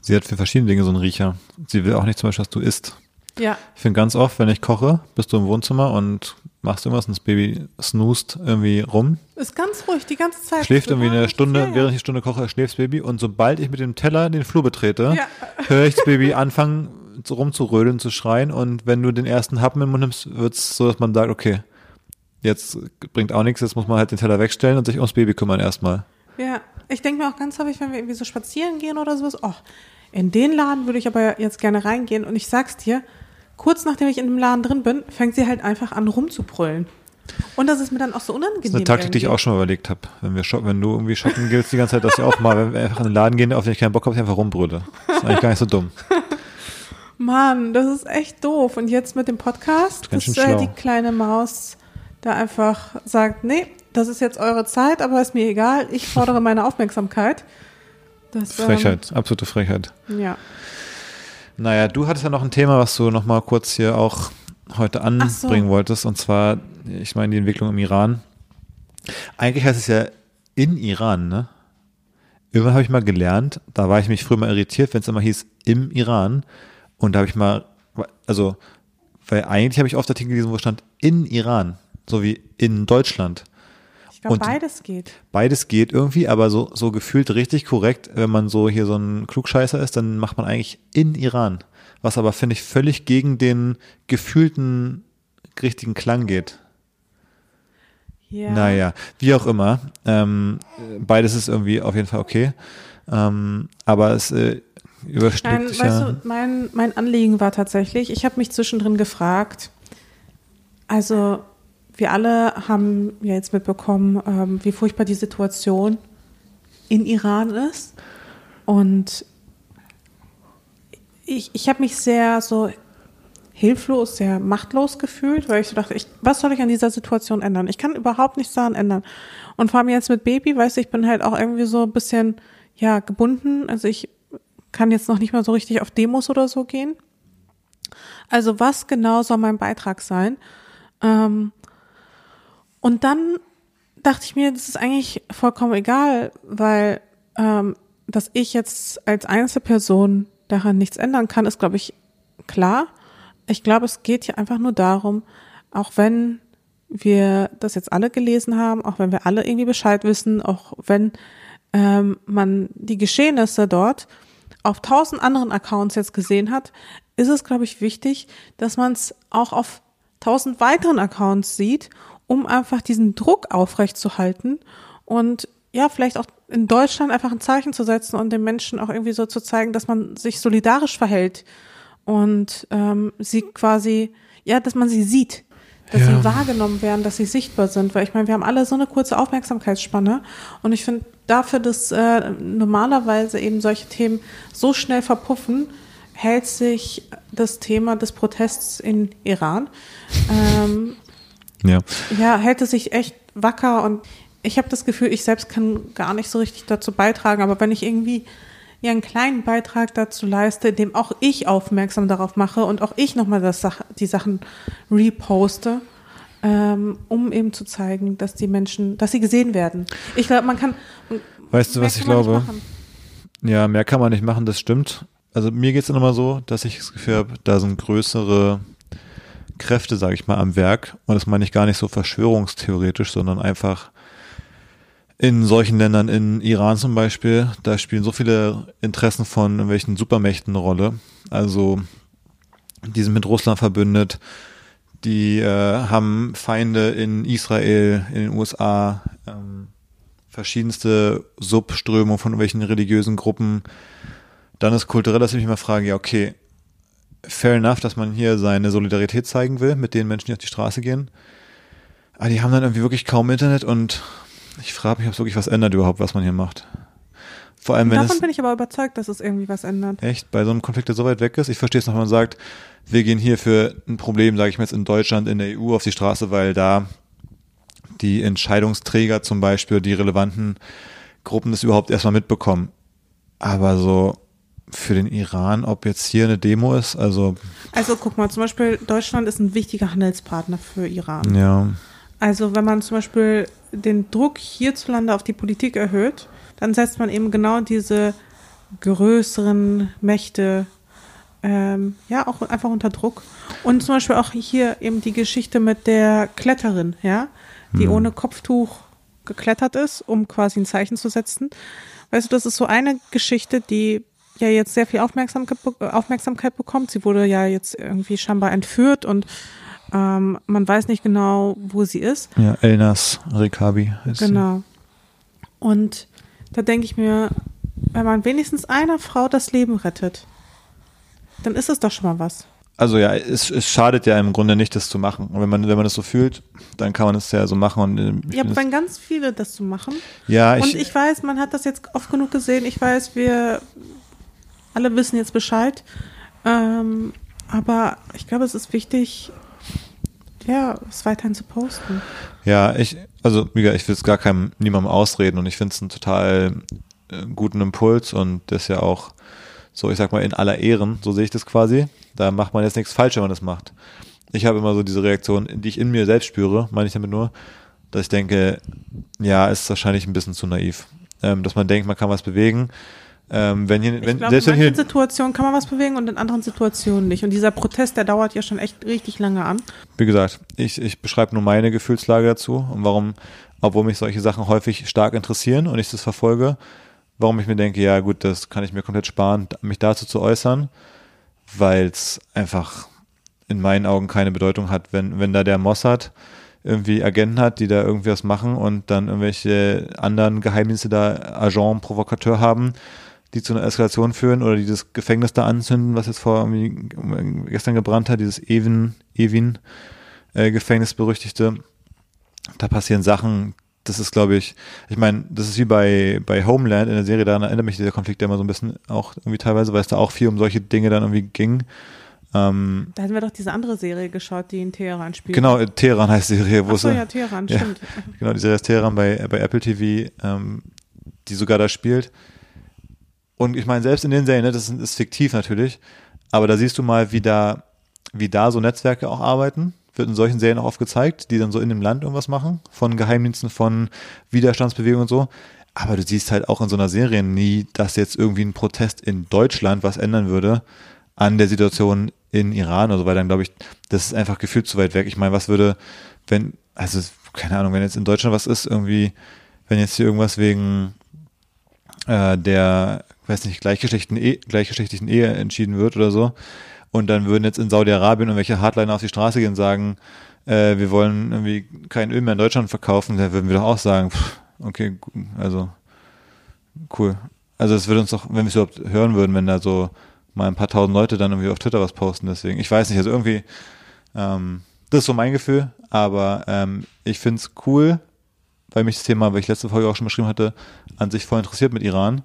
Sie hat für verschiedene Dinge so einen Riecher. Sie will auch nicht zum Beispiel, dass du isst. Ja, Ich finde ganz oft, wenn ich koche, bist du im Wohnzimmer und machst irgendwas und das Baby snoost irgendwie rum. ist ganz ruhig die ganze Zeit. Schläft irgendwie eine Stunde, Ja, ja. während ich eine Stunde koche, schläft das Baby und sobald ich mit dem Teller den Flur betrete, Ja. höre ich das Baby anfangen rumzurödeln, zu schreien und wenn du den ersten Happen im Mund nimmst, wird es so, dass man sagt, okay, jetzt bringt auch nichts, jetzt muss man halt den Teller wegstellen und sich ums Baby kümmern erstmal. Ja, ich denke mir auch ganz häufig, wenn wir irgendwie so spazieren gehen oder sowas, oh, in den Laden würde ich aber jetzt gerne reingehen und ich sag's dir, kurz nachdem ich in dem Laden drin bin, fängt sie halt einfach an rumzubrüllen. Und das ist mir dann auch so unangenehm. Das ist eine Taktik, die ich irgendwie. auch schon mal überlegt habe. Wenn, wir shop- wenn du irgendwie shoppen gehst die ganze Zeit, dass ich auch mal, wenn wir einfach in den Laden gehen, auf den ich keinen Bock habe, ich einfach rumbrülle. Das ist eigentlich gar nicht so dumm. Mann, das ist echt doof. Und jetzt mit dem Podcast, Ganz dass äh, die kleine Maus da einfach sagt, nee, das ist jetzt eure Zeit, aber ist mir egal, ich fordere meine Aufmerksamkeit. Das, ähm, Frechheit, absolute Frechheit. Ja. Naja, du hattest ja noch ein Thema, was du noch mal kurz hier auch heute Ach so. anbringen wolltest, und zwar, ich meine, die Entwicklung im Iran. Eigentlich heißt es ja in Iran, ne? Irgendwann habe ich mal gelernt, da war ich mich früher mal irritiert, wenn es immer hieß im Iran. Und da habe ich mal, also, weil eigentlich habe ich oft Artikel gelesen, wo stand in Iran, so wie in Deutschland. Glaube, beides geht. Beides geht irgendwie, aber so, so gefühlt richtig korrekt, wenn man so hier so ein Klugscheißer ist, dann macht man eigentlich in Iran. Was aber, finde ich, völlig gegen den gefühlten richtigen Klang geht. Ja. Naja, wie auch immer. Ähm, beides ist irgendwie auf jeden Fall okay. Ähm, aber es äh, überschlägt Nein, sich weißt ja. du, mein, mein Anliegen war tatsächlich, ich habe mich zwischendrin gefragt, also wir alle haben ja jetzt mitbekommen, ähm, wie furchtbar die Situation in Iran ist. Und ich, ich habe mich sehr so hilflos, sehr machtlos gefühlt, weil ich so dachte, ich, was soll ich an dieser Situation ändern? Ich kann überhaupt nichts daran ändern. Und vor allem jetzt mit Baby, weißt du, ich bin halt auch irgendwie so ein bisschen, ja, gebunden. Also ich kann jetzt noch nicht mal so richtig auf Demos oder so gehen. Also was genau soll mein Beitrag sein? Ähm, und dann dachte ich mir, das ist eigentlich vollkommen egal, weil ähm, dass ich jetzt als Einzelperson daran nichts ändern kann, ist, glaube ich, klar. Ich glaube, es geht hier einfach nur darum, auch wenn wir das jetzt alle gelesen haben, auch wenn wir alle irgendwie Bescheid wissen, auch wenn ähm, man die Geschehnisse dort auf tausend anderen Accounts jetzt gesehen hat, ist es, glaube ich, wichtig, dass man es auch auf tausend weiteren Accounts sieht, um einfach diesen Druck aufrechtzuhalten und ja, vielleicht auch in Deutschland einfach ein Zeichen zu setzen und den Menschen auch irgendwie so zu zeigen, dass man sich solidarisch verhält und ähm, sie quasi, ja, dass man sie sieht, dass Ja. sie wahrgenommen werden, dass sie sichtbar sind, weil ich meine, wir haben alle so eine kurze Aufmerksamkeitsspanne und ich finde dafür, dass äh, normalerweise eben solche Themen so schnell verpuffen, hält sich das Thema des Protests in Iran. Ähm, Ja. ja, hält es sich echt wacker und ich habe das Gefühl, ich selbst kann gar nicht so richtig dazu beitragen, aber wenn ich irgendwie ja einen kleinen Beitrag dazu leiste, indem auch ich aufmerksam darauf mache und auch ich nochmal Sach die Sachen reposte, ähm, um eben zu zeigen, dass die Menschen, dass sie gesehen werden. Ich glaube, man kann. Weißt du, was ich glaube? Ja, mehr kann man nicht machen, das stimmt. Also mir geht es immer so, dass ich das Gefühl habe, da sind größere Kräfte, sage ich mal, am Werk. Und das meine ich gar nicht so verschwörungstheoretisch, sondern einfach in solchen Ländern, in Iran zum Beispiel, da spielen so viele Interessen von irgendwelchen Supermächten eine Rolle. Also die sind mit Russland verbündet, die äh, haben Feinde in Israel, in den USA, ähm, verschiedenste Subströmungen von irgendwelchen religiösen Gruppen. Dann ist kulturell, dass ich mich mal frage, ja, okay, fair enough, dass man hier seine Solidarität zeigen will mit den Menschen, die auf die Straße gehen. Aber die haben dann irgendwie wirklich kaum Internet und ich frage mich, ob es wirklich was ändert überhaupt, was man hier macht. Vor allem, wenn Davon es, bin ich aber überzeugt, dass es irgendwie was ändert. Echt? Bei so einem Konflikt, der so weit weg ist? Ich verstehe es noch, wenn man sagt, wir gehen hier für ein Problem, sage ich mal jetzt in Deutschland, in der EU auf die Straße, weil da die Entscheidungsträger zum Beispiel, die relevanten Gruppen das überhaupt erstmal mitbekommen. Aber so für den Iran, ob jetzt hier eine Demo ist, also. Also guck mal, zum Beispiel Deutschland ist ein wichtiger Handelspartner für Iran. Ja. Also wenn man zum Beispiel den Druck hierzulande auf die Politik erhöht, dann setzt man eben genau diese größeren Mächte ähm, ja auch einfach unter Druck. Und zum Beispiel auch hier eben die Geschichte mit der Kletterin, ja, die Hm. ohne Kopftuch geklettert ist, um quasi ein Zeichen zu setzen. Weißt du, das ist so eine Geschichte, die ja jetzt sehr viel Aufmerksamkeit, Aufmerksamkeit bekommt. Sie wurde ja jetzt irgendwie scheinbar entführt und ähm, man weiß nicht genau, wo sie ist. Ja, Elnas Rekabi ist sie. Genau. Und da denke ich mir, wenn man wenigstens einer Frau das Leben rettet, dann ist es doch schon mal was. Also ja, es, es schadet ja im Grunde nicht, das zu machen. Und wenn man, wenn man das so fühlt, dann kann man es ja so machen. Und, äh, Ja, find wenn ganz viele das so machen. ja, Und ich, ich weiß, man hat das jetzt oft genug gesehen. Ich weiß, wir alle wissen jetzt Bescheid. Ähm, aber ich glaube, es ist wichtig, ja, es weiterhin zu posten. Ja, ich, also gesagt, ich will es gar keinem niemandem ausreden und ich finde es einen total äh, guten Impuls und das ist ja auch so, ich sag mal, in aller Ehren, so sehe ich das quasi. Da macht man jetzt nichts falsch, wenn man das macht. Ich habe immer so diese Reaktion, die ich in mir selbst spüre, meine ich damit nur, dass ich denke, ja, ist wahrscheinlich ein bisschen zu naiv. Ähm, dass man denkt, man kann was bewegen. Ähm, wenn hier, Ich wenn, glaube, selbst in manchen Situationen kann man was bewegen und in anderen Situationen nicht. Und dieser Protest, der dauert ja schon echt richtig lange an. wie gesagt, ich, ich beschreibe nur meine Gefühlslage dazu und warum, obwohl mich solche Sachen häufig stark interessieren und ich das verfolge, warum ich mir denke, ja gut, das kann ich mir komplett sparen, mich dazu zu äußern, weil es einfach in meinen Augen keine Bedeutung hat, wenn, wenn da der Mossad irgendwie Agenten hat, die da irgendwie was machen und dann irgendwelche anderen Geheimdienste da Agent, Provokateur haben, die zu einer Eskalation führen oder die das Gefängnis da anzünden, was jetzt vor irgendwie gestern gebrannt hat, dieses Evin, Evin äh, Gefängnis berüchtigte. Da passieren Sachen, das ist, glaube ich, ich meine, das ist wie bei, bei Homeland in der Serie, daran erinnert mich dieser Konflikt ja immer so ein bisschen auch irgendwie teilweise, weil es da auch viel um solche Dinge dann irgendwie ging. Ähm, Da hatten wir doch diese andere Serie geschaut, die in Teheran spielt. genau, äh, Teheran heißt die Serie, wo Ach so, sie- ja, Teheran, Ja. stimmt. Genau, die Serie ist Teheran bei, bei Apple TV, ähm, die sogar da spielt. Und ich meine, selbst in den Serien, ne, das ist, ist fiktiv natürlich, aber da siehst du mal, wie da, wie da so Netzwerke auch arbeiten. Wird in solchen Serien auch oft gezeigt, die dann so in dem Land irgendwas machen, von Geheimdiensten, von Widerstandsbewegungen und so. Aber du siehst halt auch in so einer Serie nie, dass jetzt irgendwie ein Protest in Deutschland was ändern würde an der Situation in Iran oder so, weil dann glaube ich, das ist einfach gefühlt zu weit weg. Ich meine, was würde, wenn, also keine Ahnung, wenn jetzt in Deutschland was ist, irgendwie, wenn jetzt hier irgendwas wegen äh, der, weiß nicht, gleichgeschlechtlichen, e gleichgeschlechtlichen Ehe entschieden wird oder so, und dann würden jetzt in Saudi-Arabien irgendwelche Hardliner auf die Straße gehen und sagen, äh, wir wollen irgendwie kein Öl mehr in Deutschland verkaufen, dann würden wir doch auch sagen, pff, okay, also cool. Also es würde uns doch, wenn wir es überhaupt hören würden, wenn da so mal ein paar tausend Leute dann irgendwie auf Twitter was posten, deswegen, ich weiß nicht, also irgendwie, ähm, das ist so mein Gefühl, aber ähm, ich finde es cool, weil mich das Thema, weil ich letzte Folge auch schon beschrieben hatte, an sich voll interessiert mit Iran.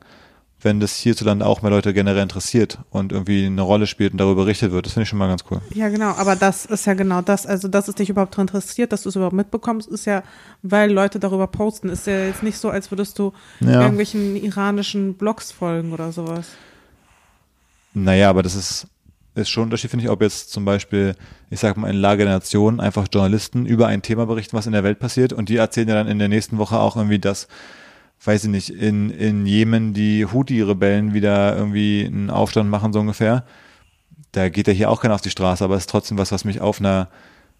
Wenn das hierzulande auch mehr Leute generell interessiert und irgendwie eine Rolle spielt und darüber berichtet wird. Das finde ich schon mal ganz cool. Ja, genau, aber das ist ja genau das. Also, dass es dich überhaupt interessiert, dass du es überhaupt mitbekommst, ist ja, weil Leute darüber posten. Ist ja jetzt nicht so, als würdest du Ja. irgendwelchen iranischen Blogs folgen oder sowas. Naja, aber das ist, ist schon ein Unterschied, finde ich, ob jetzt zum Beispiel, ich sag mal, in Lage der Nation einfach Journalisten über ein Thema berichten, was in der Welt passiert und die erzählen ja dann in der nächsten Woche auch irgendwie, dass, weiß ich nicht, in, in Jemen die Houthi-Rebellen wieder irgendwie einen Aufstand machen, so ungefähr. Da geht ja hier auch keiner auf die Straße, aber es ist trotzdem was, was mich auf einer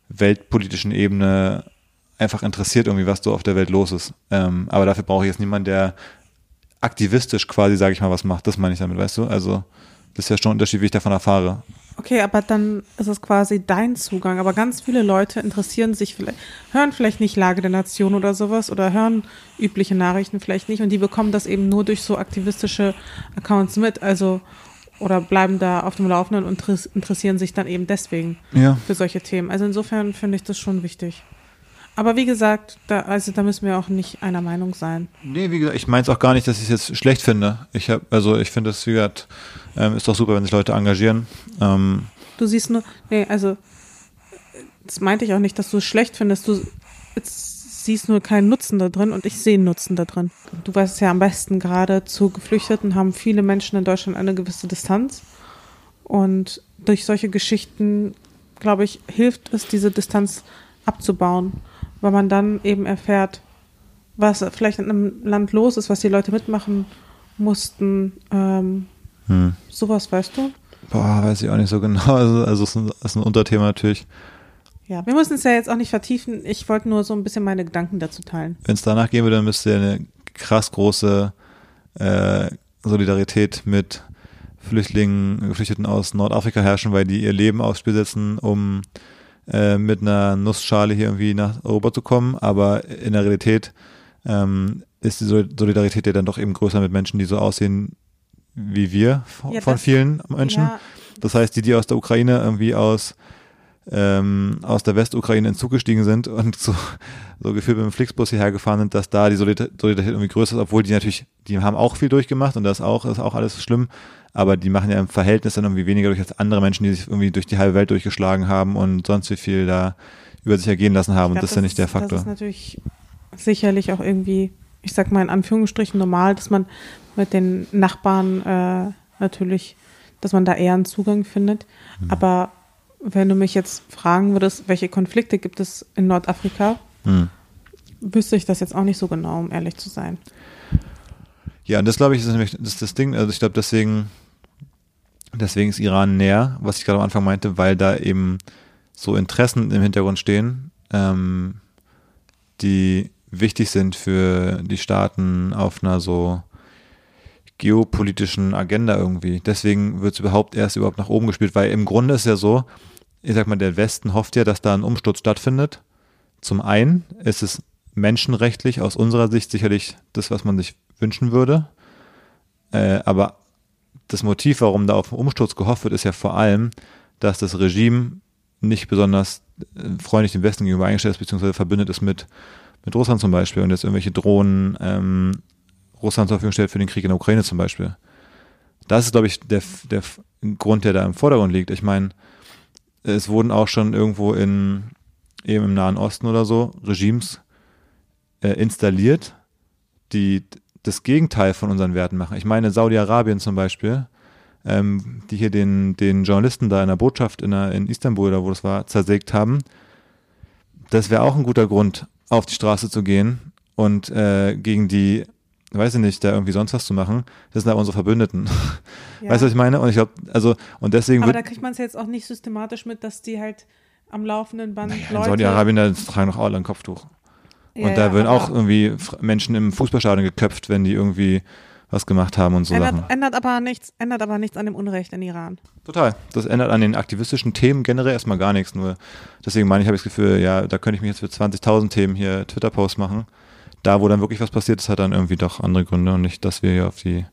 weltpolitischen Ebene einfach interessiert, irgendwie, was so auf der Welt los ist. Ähm, aber dafür brauche ich jetzt niemanden, der aktivistisch quasi, sage ich mal, was macht. Das meine ich damit, weißt du? Also, das ist ja schon ein Unterschied, wie ich davon erfahre. Okay, aber dann ist es quasi dein Zugang. Aber ganz viele Leute interessieren sich vielleicht, hören vielleicht nicht Lage der Nation oder sowas oder hören übliche Nachrichten vielleicht nicht und die bekommen das eben nur durch so aktivistische Accounts mit. Also, oder bleiben da auf dem Laufenden und interess- interessieren sich dann eben deswegen Ja. für solche Themen. Also insofern finde ich das schon wichtig. Aber wie gesagt, da, also da müssen wir auch nicht einer Meinung sein. Nee, wie gesagt, ich meine es auch gar nicht, dass ich es jetzt schlecht finde. Ich habe, also ich finde es, wie gesagt, ähm, ist doch super, wenn sich Leute engagieren. Ähm, Du siehst nur, nee, also das meinte ich auch nicht, dass du es schlecht findest. Du siehst nur keinen Nutzen da drin und ich sehe einen Nutzen da drin. Du weißt es ja am besten, gerade zu Geflüchteten haben viele Menschen in Deutschland eine gewisse Distanz. Und durch solche Geschichten, glaube ich, hilft es, diese Distanz abzubauen, weil man dann eben erfährt, was vielleicht in einem Land los ist, was die Leute mitmachen mussten. Ähm, hm. sowas, weißt du? Boah, weiß ich auch nicht so genau. Also, also es ist ein, ist ein Unterthema natürlich. Ja, wir müssen es ja jetzt auch nicht vertiefen. Ich wollte nur so ein bisschen meine Gedanken dazu teilen. Wenn es danach gehen würde, dann müsste eine krass große äh, Solidarität mit Flüchtlingen, Geflüchteten aus Nordafrika herrschen, weil die ihr Leben aufs Spiel setzen, um äh, mit einer Nussschale hier irgendwie nach Europa zu kommen. Aber in der Realität ähm, ist die Sol- Solidarität ja dann doch eben größer mit Menschen, die so aussehen wie wir von, Ja, von vielen Menschen. Ja, Das heißt, die, die aus der Ukraine irgendwie aus, ähm, aus der Westukraine in Zug gestiegen sind und so, so gefühlt mit dem Flixbus hierher gefahren sind, dass da die Solidar- Solidarität irgendwie größer ist, obwohl die natürlich, die haben auch viel durchgemacht und das auch, ist auch alles schlimm, aber die machen ja im Verhältnis dann irgendwie weniger durch als andere Menschen, die sich irgendwie durch die halbe Welt durchgeschlagen haben und sonst wie viel da über sich ergehen lassen haben. ich Und glaub, das ist ja nicht der Faktor. Das ist natürlich sicherlich auch irgendwie, ich sag mal in Anführungsstrichen normal, dass man mit den Nachbarn äh, natürlich, dass man da eher einen Zugang findet. Mhm. Aber wenn du mich jetzt fragen würdest, welche Konflikte gibt es in Nordafrika, Hm. wüsste ich das jetzt auch nicht so genau, um ehrlich zu sein. Ja, und das glaube ich ist nämlich das, ist das Ding. Also ich glaube deswegen, deswegen ist Iran näher, was ich gerade am Anfang meinte, weil da eben so Interessen im Hintergrund stehen, ähm, die wichtig sind für die Staaten auf einer so geopolitischen Agenda irgendwie. Deswegen wird es überhaupt erst überhaupt nach oben gespielt, weil im Grunde ist ja so, ich sag mal, der Westen hofft ja, dass da ein Umsturz stattfindet. Zum einen ist es menschenrechtlich aus unserer Sicht sicherlich das, was man sich wünschen würde. Äh, aber das Motiv, warum da auf den Umsturz gehofft wird, ist ja vor allem, dass das Regime nicht besonders äh, freundlich dem Westen gegenüber eingestellt ist, beziehungsweise verbündet ist mit, mit Russland zum Beispiel und jetzt irgendwelche Drohnen ähm, Russland zur Verfügung stellt für den Krieg in der Ukraine zum Beispiel. Das ist, glaube ich, der, der Grund, der da im Vordergrund liegt. Ich meine, es wurden auch schon irgendwo in, eben im Nahen Osten oder so, Regimes äh, installiert, die das Gegenteil von unseren Werten machen. Ich meine, Saudi-Arabien zum Beispiel, ähm, die hier den, den Journalisten da in der Botschaft in, der, in Istanbul oder wo das war, zersägt haben. Das wäre auch ein guter Grund, auf die Straße zu gehen und äh, gegen die, weiß ich nicht, da irgendwie sonst was zu machen. Das sind aber unsere Verbündeten. Ja. Weißt du, was ich meine? Und ich glaube, also, und deswegen Aber da kriegt man es jetzt auch nicht systematisch mit, dass die halt am laufenden Band in Leute. Saudi-Arabien, da tragen doch alle ein Kopftuch. Ja, und da ja, werden auch irgendwie Menschen im Fußballstadion geköpft, wenn die irgendwie was gemacht haben und so Sachen. Ändert, ändert, aber nichts, ändert aber nichts an dem Unrecht in Iran. Total. Das ändert an den aktivistischen Themen generell erstmal gar nichts. Nur deswegen meine ich, habe ich das Gefühl, ja, da könnte ich mich jetzt für 20.000 Themen hier Twitter-Posts machen. Da, wo dann wirklich was passiert ist, hat dann irgendwie doch andere Gründe und nicht, dass wir hier auf die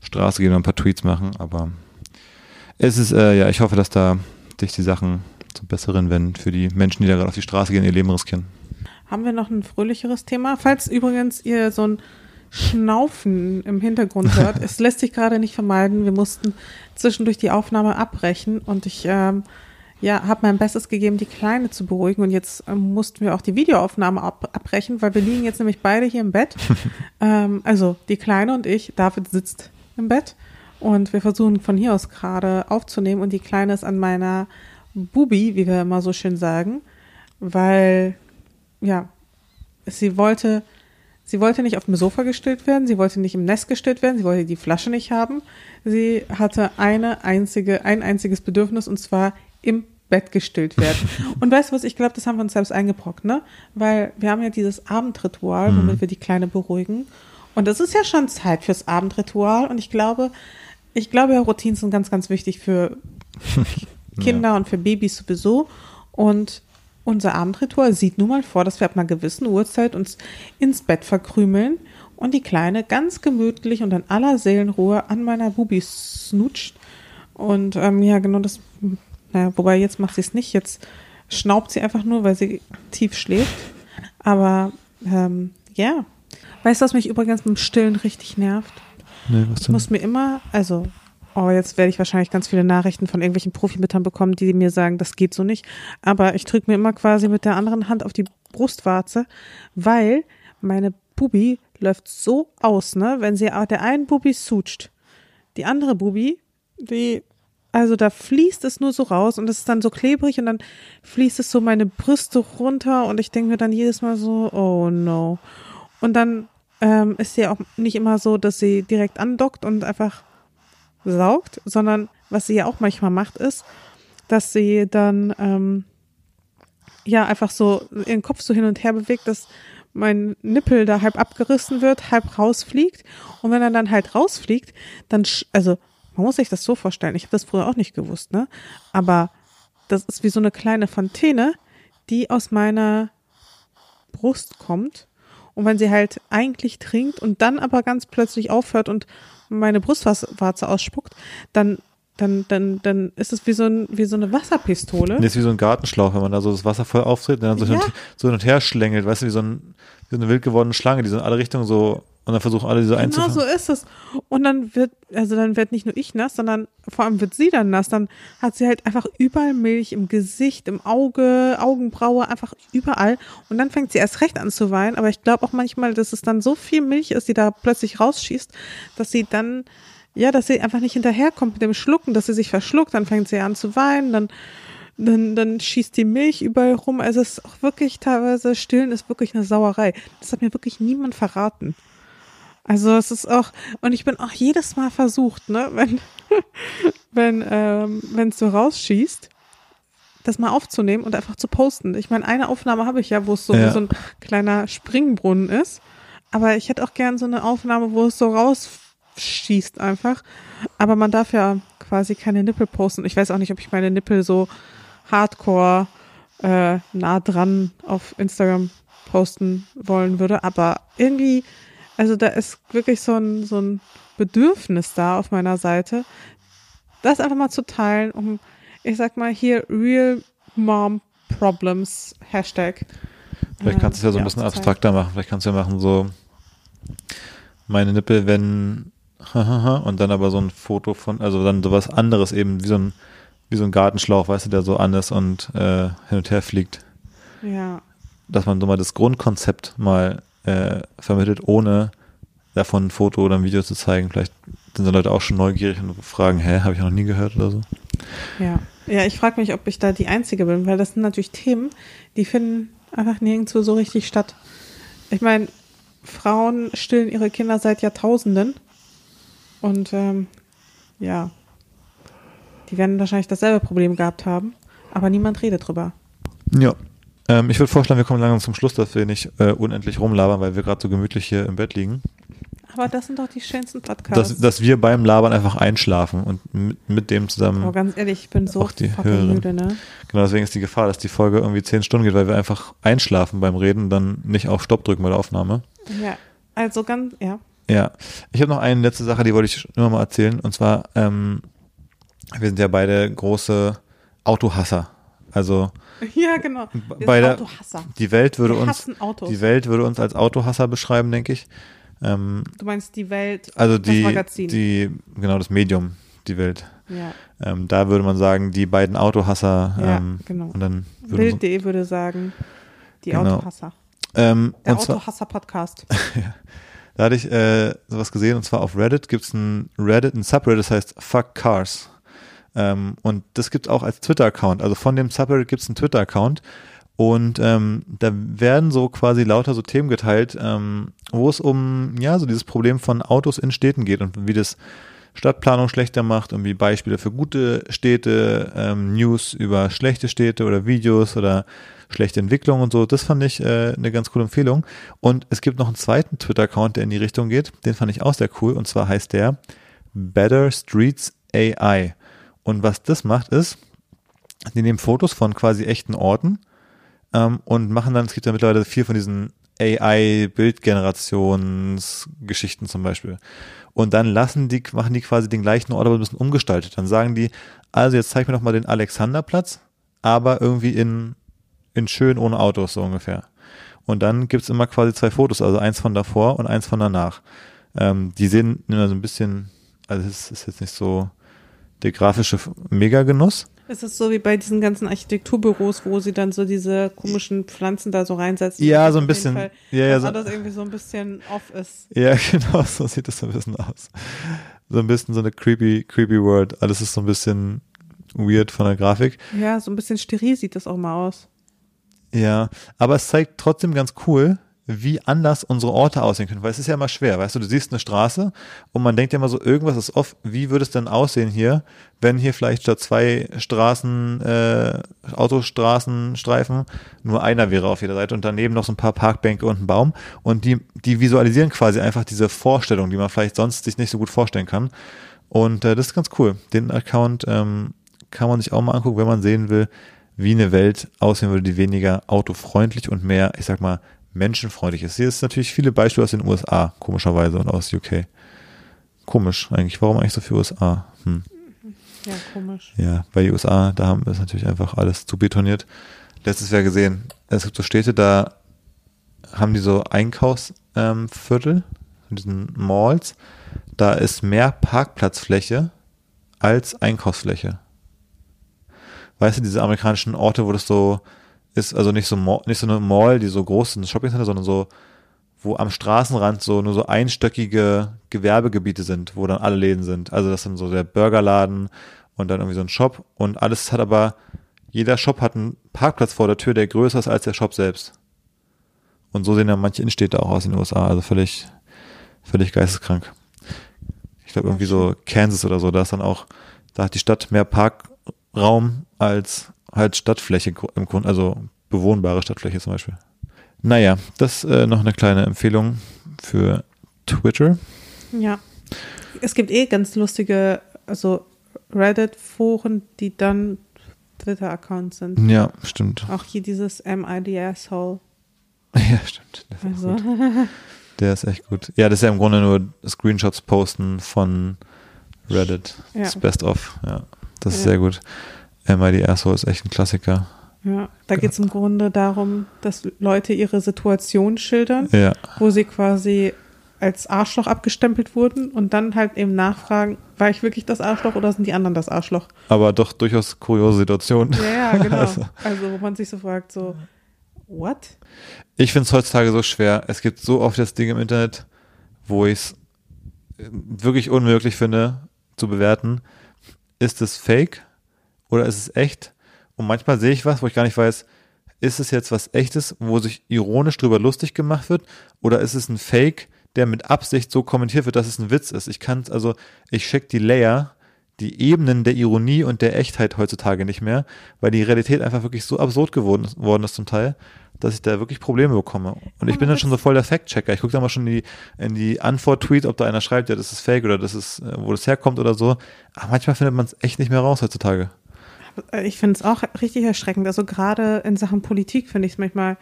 Straße gehen und ein paar Tweets machen. Aber es ist, äh, ja, ich hoffe, dass da sich die Sachen zum Besseren wenden für die Menschen, die da gerade auf die Straße gehen, ihr Leben riskieren. Haben wir noch ein fröhlicheres Thema? Falls übrigens ihr so ein Schnaufen im Hintergrund hört. es lässt sich gerade nicht vermeiden. Wir mussten zwischendurch die Aufnahme abbrechen und ich ähm, ja, habe mein Bestes gegeben, die Kleine zu beruhigen. Und jetzt ähm, mussten wir auch die Videoaufnahme ab abbrechen, weil wir liegen jetzt nämlich beide hier im Bett. ähm, also die Kleine und ich. David sitzt im Bett und wir versuchen von hier aus gerade aufzunehmen. Und die Kleine ist an meiner Bubi, wie wir immer so schön sagen, weil ja, sie wollte Sie wollte nicht auf dem Sofa gestillt werden, sie wollte nicht im Nest gestillt werden, sie wollte die Flasche nicht haben. Sie hatte eine einzige, ein einziges Bedürfnis und zwar im Bett gestillt werden. Und weißt du was, ich glaube, das haben wir uns selbst eingebrockt, ne? Weil wir haben ja dieses Abendritual, womit mhm. wir die Kleine beruhigen. Und es ist ja schon Zeit fürs Abendritual. Und ich glaube, ich glaube ja, Routinen sind ganz, ganz wichtig für Kinder ja. und für Babys sowieso. Und unser Abendritual sieht nun mal vor, dass wir ab einer gewissen Uhrzeit uns ins Bett verkrümeln und die Kleine ganz gemütlich und in aller Seelenruhe an meiner Bubi snutscht. Und ähm, ja, genau das naja, wobei jetzt macht sie es nicht. Jetzt schnaubt sie einfach nur, weil sie tief schläft. Aber ähm, ja. Weißt du, was mich übrigens beim Stillen richtig nervt? Nee, was denn? Ich muss mir immer, also, oh, jetzt werde ich wahrscheinlich ganz viele Nachrichten von irgendwelchen Profimüttern bekommen, die mir sagen, das geht so nicht. Aber ich drücke mir immer quasi mit der anderen Hand auf die Brustwarze, weil meine Bubi läuft so aus, ne? Wenn sie der einen Bubi sucht, die andere Bubi, die also da fließt es nur so raus und es ist dann so klebrig und dann fließt es so meine Brüste runter und ich denke mir dann jedes Mal so, oh no. Und dann ähm, ist sie auch nicht immer so, dass sie direkt andockt und einfach saugt, sondern was sie ja auch manchmal macht, ist, dass sie dann ähm, ja einfach so ihren Kopf so hin und her bewegt, dass mein Nippel da halb abgerissen wird, halb rausfliegt. Und wenn er dann halt rausfliegt, dann, also man muss sich das so vorstellen. Ich habe das früher auch nicht gewusst, ne? Aber das ist wie so eine kleine Fontäne, die aus meiner Brust kommt. Und wenn sie halt eigentlich trinkt und dann aber ganz plötzlich aufhört und meine Brustwarze ausspuckt, dann dann, dann, dann ist es wie so, ein, wie so eine Wasserpistole. Das ist wie so ein Gartenschlauch, wenn man da so das Wasser voll auftritt und dann so, ja. hin, so hin und her schlängelt, weißt du, wie so, ein, wie so eine wild gewordene Schlange, die so in alle Richtungen so und dann versuchen alle diese einzufangen. Genau so ist es. Und dann wird, also dann wird nicht nur ich nass, sondern vor allem wird sie dann nass. Dann hat sie halt einfach überall Milch im Gesicht, im Auge, Augenbraue, einfach überall. Und dann fängt sie erst recht an zu weinen. Aber ich glaube auch manchmal, dass es dann so viel Milch ist, die da plötzlich rausschießt, dass sie dann, ja, dass sie einfach nicht hinterherkommt mit dem Schlucken, dass sie sich verschluckt. Dann fängt sie an zu weinen. Dann dann, dann schießt die Milch überall rum. Also es ist auch wirklich teilweise, stillen ist wirklich eine Sauerei. Das hat mir wirklich niemand verraten. Also es ist auch, und ich bin auch jedes Mal versucht, ne, wenn, wenn, ähm, wenn es so rausschießt, das mal aufzunehmen und einfach zu posten. Ich meine, eine Aufnahme habe ich ja, wo es so, ja. so ein kleiner Springbrunnen ist. Aber ich hätte auch gern so eine Aufnahme, wo es so rausschießt einfach. Aber man darf ja quasi keine Nippel posten. Ich weiß auch nicht, ob ich meine Nippel so hardcore äh, nah dran auf Instagram posten wollen würde. Aber irgendwie also da ist wirklich so ein, so ein Bedürfnis da auf meiner Seite, das einfach mal zu teilen, um, ich sag mal, hier Real Mom Problems Hashtag. Vielleicht kannst du es ja so ein bisschen abstrakter machen. Vielleicht kannst du ja machen so meine Nippel, wenn und dann aber so ein Foto von, also dann sowas anderes eben, wie so ein, wie so ein Gartenschlauch, weißt du, der so an ist und äh, hin und her fliegt. Ja. Dass man so mal das Grundkonzept mal äh, vermittelt, ohne davon ein Foto oder ein Video zu zeigen. Vielleicht sind die Leute auch schon neugierig und fragen, hä, habe ich noch nie gehört oder so. Ja, ja, ich frage mich, ob ich da die Einzige bin, weil das sind natürlich Themen, die finden einfach nirgendwo so richtig statt. Ich meine, Frauen stillen ihre Kinder seit Jahrtausenden und ähm, ja, die werden wahrscheinlich dasselbe Problem gehabt haben, aber niemand redet drüber. Ja, ähm, ich würde vorschlagen, wir kommen langsam zum Schluss, dass wir nicht äh, unendlich rumlabern, weil wir gerade so gemütlich hier im Bett liegen. Aber das sind doch die schönsten Podcasts. Dass, dass wir beim Labern einfach einschlafen und mit, mit dem zusammen. Aber ganz ehrlich, ich bin so die müde, ne? Genau, deswegen ist die Gefahr, dass die Folge irgendwie zehn Stunden geht, weil wir einfach einschlafen beim Reden, dann nicht auf Stopp drücken bei der Aufnahme. Ja, also ganz, ja. Ja, ich habe noch eine letzte Sache, die wollte ich nur mal erzählen. Und zwar, ähm, wir sind ja beide große Autohasser. Also Ja, genau. bei der, die Welt würde uns die Welt würde uns als Autohasser beschreiben, denke ich. Ähm, Du meinst die Welt, also das die, Magazin. die, genau, das Medium, die Welt. ja. Ähm, da würde man sagen, die beiden Autohasser. Ja, ähm, genau. Und dann würde man so, Bild.de würde sagen, die Genau. Autohasser. ähm, Der Autohasser-Podcast. da hatte ich äh, sowas gesehen und zwar auf Reddit gibt es ein Reddit, ein Subreddit, das heißt Fuck Cars. Ähm, und das gibt es auch als Twitter-Account. Also von dem Subreddit gibt es einen Twitter-Account. Und ähm, da werden so quasi lauter so Themen geteilt, ähm, wo es um ja so dieses Problem von Autos in Städten geht und wie das Stadtplanung schlechter macht, irgendwie Beispiele für gute Städte, ähm, News über schlechte Städte oder Videos oder schlechte Entwicklung und so. Das fand ich äh, eine ganz coole Empfehlung. Und es gibt noch einen zweiten Twitter-Account, der in die Richtung geht. Den fand ich auch sehr cool. Und zwar heißt der Better Streets AI. Und was das macht ist, die nehmen Fotos von quasi echten Orten ähm, und machen dann, es gibt ja mittlerweile viel von diesen AI-Bildgenerationsgeschichten zum Beispiel. Und dann lassen die, machen die quasi den gleichen Ort, aber ein bisschen umgestaltet. Dann sagen die, also jetzt zeig mir doch mal den Alexanderplatz, aber irgendwie in, in schön ohne Autos, so ungefähr. Und dann gibt's immer quasi zwei Fotos, also eins von davor und eins von danach. Ähm, die sehen immer so ein bisschen, also es ist jetzt nicht so der grafische Mega-Genuss. Es ist so wie bei diesen ganzen Architekturbüros, wo sie dann so diese komischen Pflanzen da so reinsetzen. Ja, so ein bisschen. Fall, Ja, ja, so- alles irgendwie so ein bisschen off ist. Ja, genau, so sieht das so ein bisschen aus. So ein bisschen so eine creepy, creepy World. Alles ist so ein bisschen weird von der Grafik. Ja, so ein bisschen steril sieht das auch mal aus. Ja, aber es zeigt trotzdem ganz cool, wie anders unsere Orte aussehen können, weil es ist ja immer schwer, weißt du, du siehst eine Straße und man denkt ja immer so, irgendwas ist off, wie würde es denn aussehen hier, wenn hier vielleicht statt zwei Straßen, äh, Autostraßenstreifen nur einer wäre auf jeder Seite und daneben noch so ein paar Parkbänke und ein Baum? Und die, die visualisieren quasi einfach diese Vorstellung, die man vielleicht sonst sich nicht so gut vorstellen kann. Und äh, das ist ganz cool. Den Account ähm, kann man sich auch mal angucken, wenn man sehen will, wie eine Welt aussehen würde, die weniger autofreundlich und mehr, ich sag mal, menschenfreundlich ist. Hier ist natürlich viele Beispiele aus den USA, komischerweise, und aus UK. Komisch eigentlich. Warum eigentlich so viel USA? Hm. Ja, komisch. Ja, bei den USA, da haben wir es natürlich einfach alles zu betoniert. Letztes Jahr gesehen, es gibt so Städte, da haben die so Einkaufsviertel, ähm, in diesen Malls, da ist mehr Parkplatzfläche als Einkaufsfläche. Weißt du, diese amerikanischen Orte, wo das so ist, also nicht so, nicht so eine Mall, die so groß sind, Shoppingcenter, sondern so, wo am Straßenrand so nur so einstöckige Gewerbegebiete sind, wo dann alle Läden sind. Also das sind so der Burgerladen und dann irgendwie so ein Shop und alles hat aber, jeder Shop hat einen Parkplatz vor der Tür, der größer ist als der Shop selbst. Und so sehen ja manche Innenstädte auch aus in den USA, also völlig, völlig geisteskrank. Ich glaube irgendwie so Kansas oder so, da ist dann auch, da hat die Stadt mehr Parkraum als halt Stadtfläche im Grunde, also bewohnbare Stadtfläche zum Beispiel. Naja, das äh, noch eine kleine Empfehlung für Twitter. Ja. Es gibt eh ganz lustige, also Reddit-Foren, die dann Twitter-Accounts sind. Ja, stimmt. Auch hier dieses MID Asshole. Ja, stimmt. Ist, Also, gut. Der ist echt gut. Ja, das ist ja im Grunde nur Screenshots posten von Reddit. Ja. Das Best of. Ja, das ist Ja. sehr gut. MID Asshole ist echt ein Klassiker. ja, da geht es im Grunde darum, dass Leute ihre Situation schildern, Ja, wo sie quasi als Arschloch abgestempelt wurden und dann halt eben nachfragen, war ich wirklich das Arschloch oder sind die anderen das Arschloch? aber doch durchaus kuriose Situation. Ja, ja, genau. Also- Also, wo man sich so fragt, so, what? Ich finde es heutzutage so schwer. Es gibt so oft das Ding im Internet, wo ich es wirklich unmöglich finde zu bewerten. Ist es fake oder ist es echt? Und manchmal sehe ich was, wo ich gar nicht weiß, ist es jetzt was echtes, wo sich ironisch drüber lustig gemacht wird oder ist es ein Fake, der mit Absicht so kommentiert wird, dass es ein Witz ist? Ich kann also, ich check die Layer, die Ebenen der Ironie und der Echtheit heutzutage nicht mehr, weil die Realität einfach wirklich so absurd geworden ist, worden ist zum Teil, dass ich da wirklich Probleme bekomme. Und ich bin dann schon so voll der Fact-Checker. Ich gucke da mal schon in die, in die Antwort-Tweet, ob da einer schreibt, ja, das ist fake oder das ist, äh, wo das herkommt oder so. Aber manchmal findet man es echt nicht mehr raus heutzutage. Ich finde es auch richtig erschreckend. Also gerade in Sachen Politik finde ich es manchmal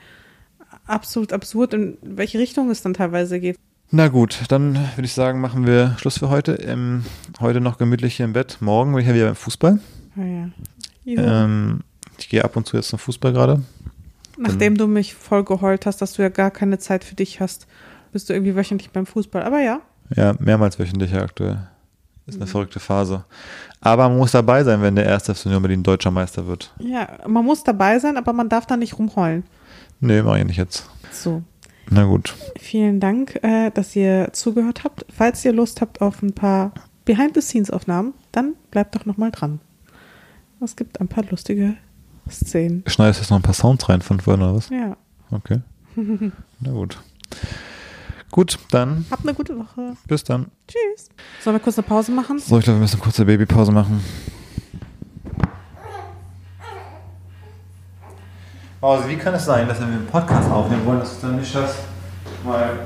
absolut absurd, in welche Richtung es dann teilweise geht. Na gut, dann würde ich sagen, machen wir Schluss für heute. Ähm, heute noch gemütlich hier im Bett. Morgen bin ich ja wieder beim Fußball. Ja, ja. Ähm, ich gehe ab und zu jetzt zum Fußball gerade. Nachdem du mich voll geheult hast, dass du ja gar keine Zeit für dich hast bist du irgendwie wöchentlich beim Fußball. Aber ja. Ja, mehrmals wöchentlich aktuell. Ist Mhm. eine verrückte Phase. Aber man muss dabei sein, wenn der erste FC Union Berlin deutscher Meister wird. Ja, man muss dabei sein, aber man darf da nicht rumheulen. Nee, mach ich nicht jetzt. So. Na gut. Vielen Dank, äh, dass ihr zugehört habt. Falls ihr Lust habt auf ein paar Behind-the-Scenes-Aufnahmen, dann bleibt doch nochmal dran. Es gibt ein paar lustige Szenen. Schneidest du jetzt noch ein paar Sounds rein von vorhin oder was? Ja. Okay. Na gut. Gut, dann Habt eine gute Woche. bis dann. Tschüss. Sollen wir kurz eine Pause machen? So, ich glaube, wir müssen eine kurze Babypause machen. Also, wie kann es sein, dass wenn wir einen Podcast aufnehmen wollen, dass du dann nicht schaffst, mal ein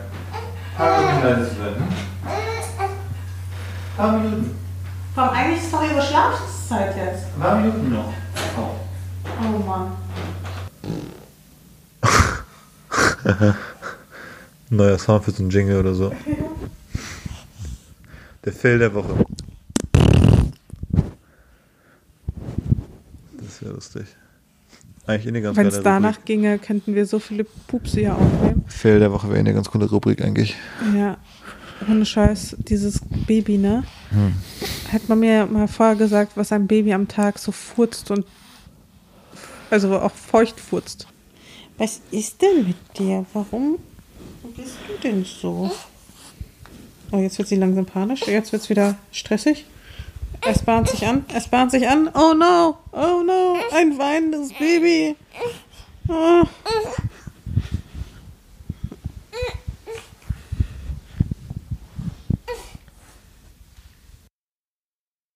paar Minuten leise zu werden? Ein paar Minuten. Komm, eigentlich ist doch ihre Schlafenszeit jetzt. Ein paar Minuten noch. Oh. Oh Mann. Neuer Sound für so einen Jingle oder so. Der Fail der Woche. Das wäre lustig. Eigentlich eh eine ganz Wenn es danach Rubrik. ginge, könnten wir so viele Pupse hier aufnehmen. Fail der Woche wäre eine ganz coole Rubrik eigentlich. Ja. Ohne Scheiß, dieses Baby, ne? Hätte man mir mal vorher gesagt, was ein Baby am Tag so furzt und also auch feucht furzt. Was ist denn mit dir? Warum bist du denn so? Oh, jetzt wird sie langsam panisch. Jetzt wird es wieder stressig. Es bahnt sich an. Es bahnt sich an. Oh no. Oh no. Ein weinendes Baby. Oh.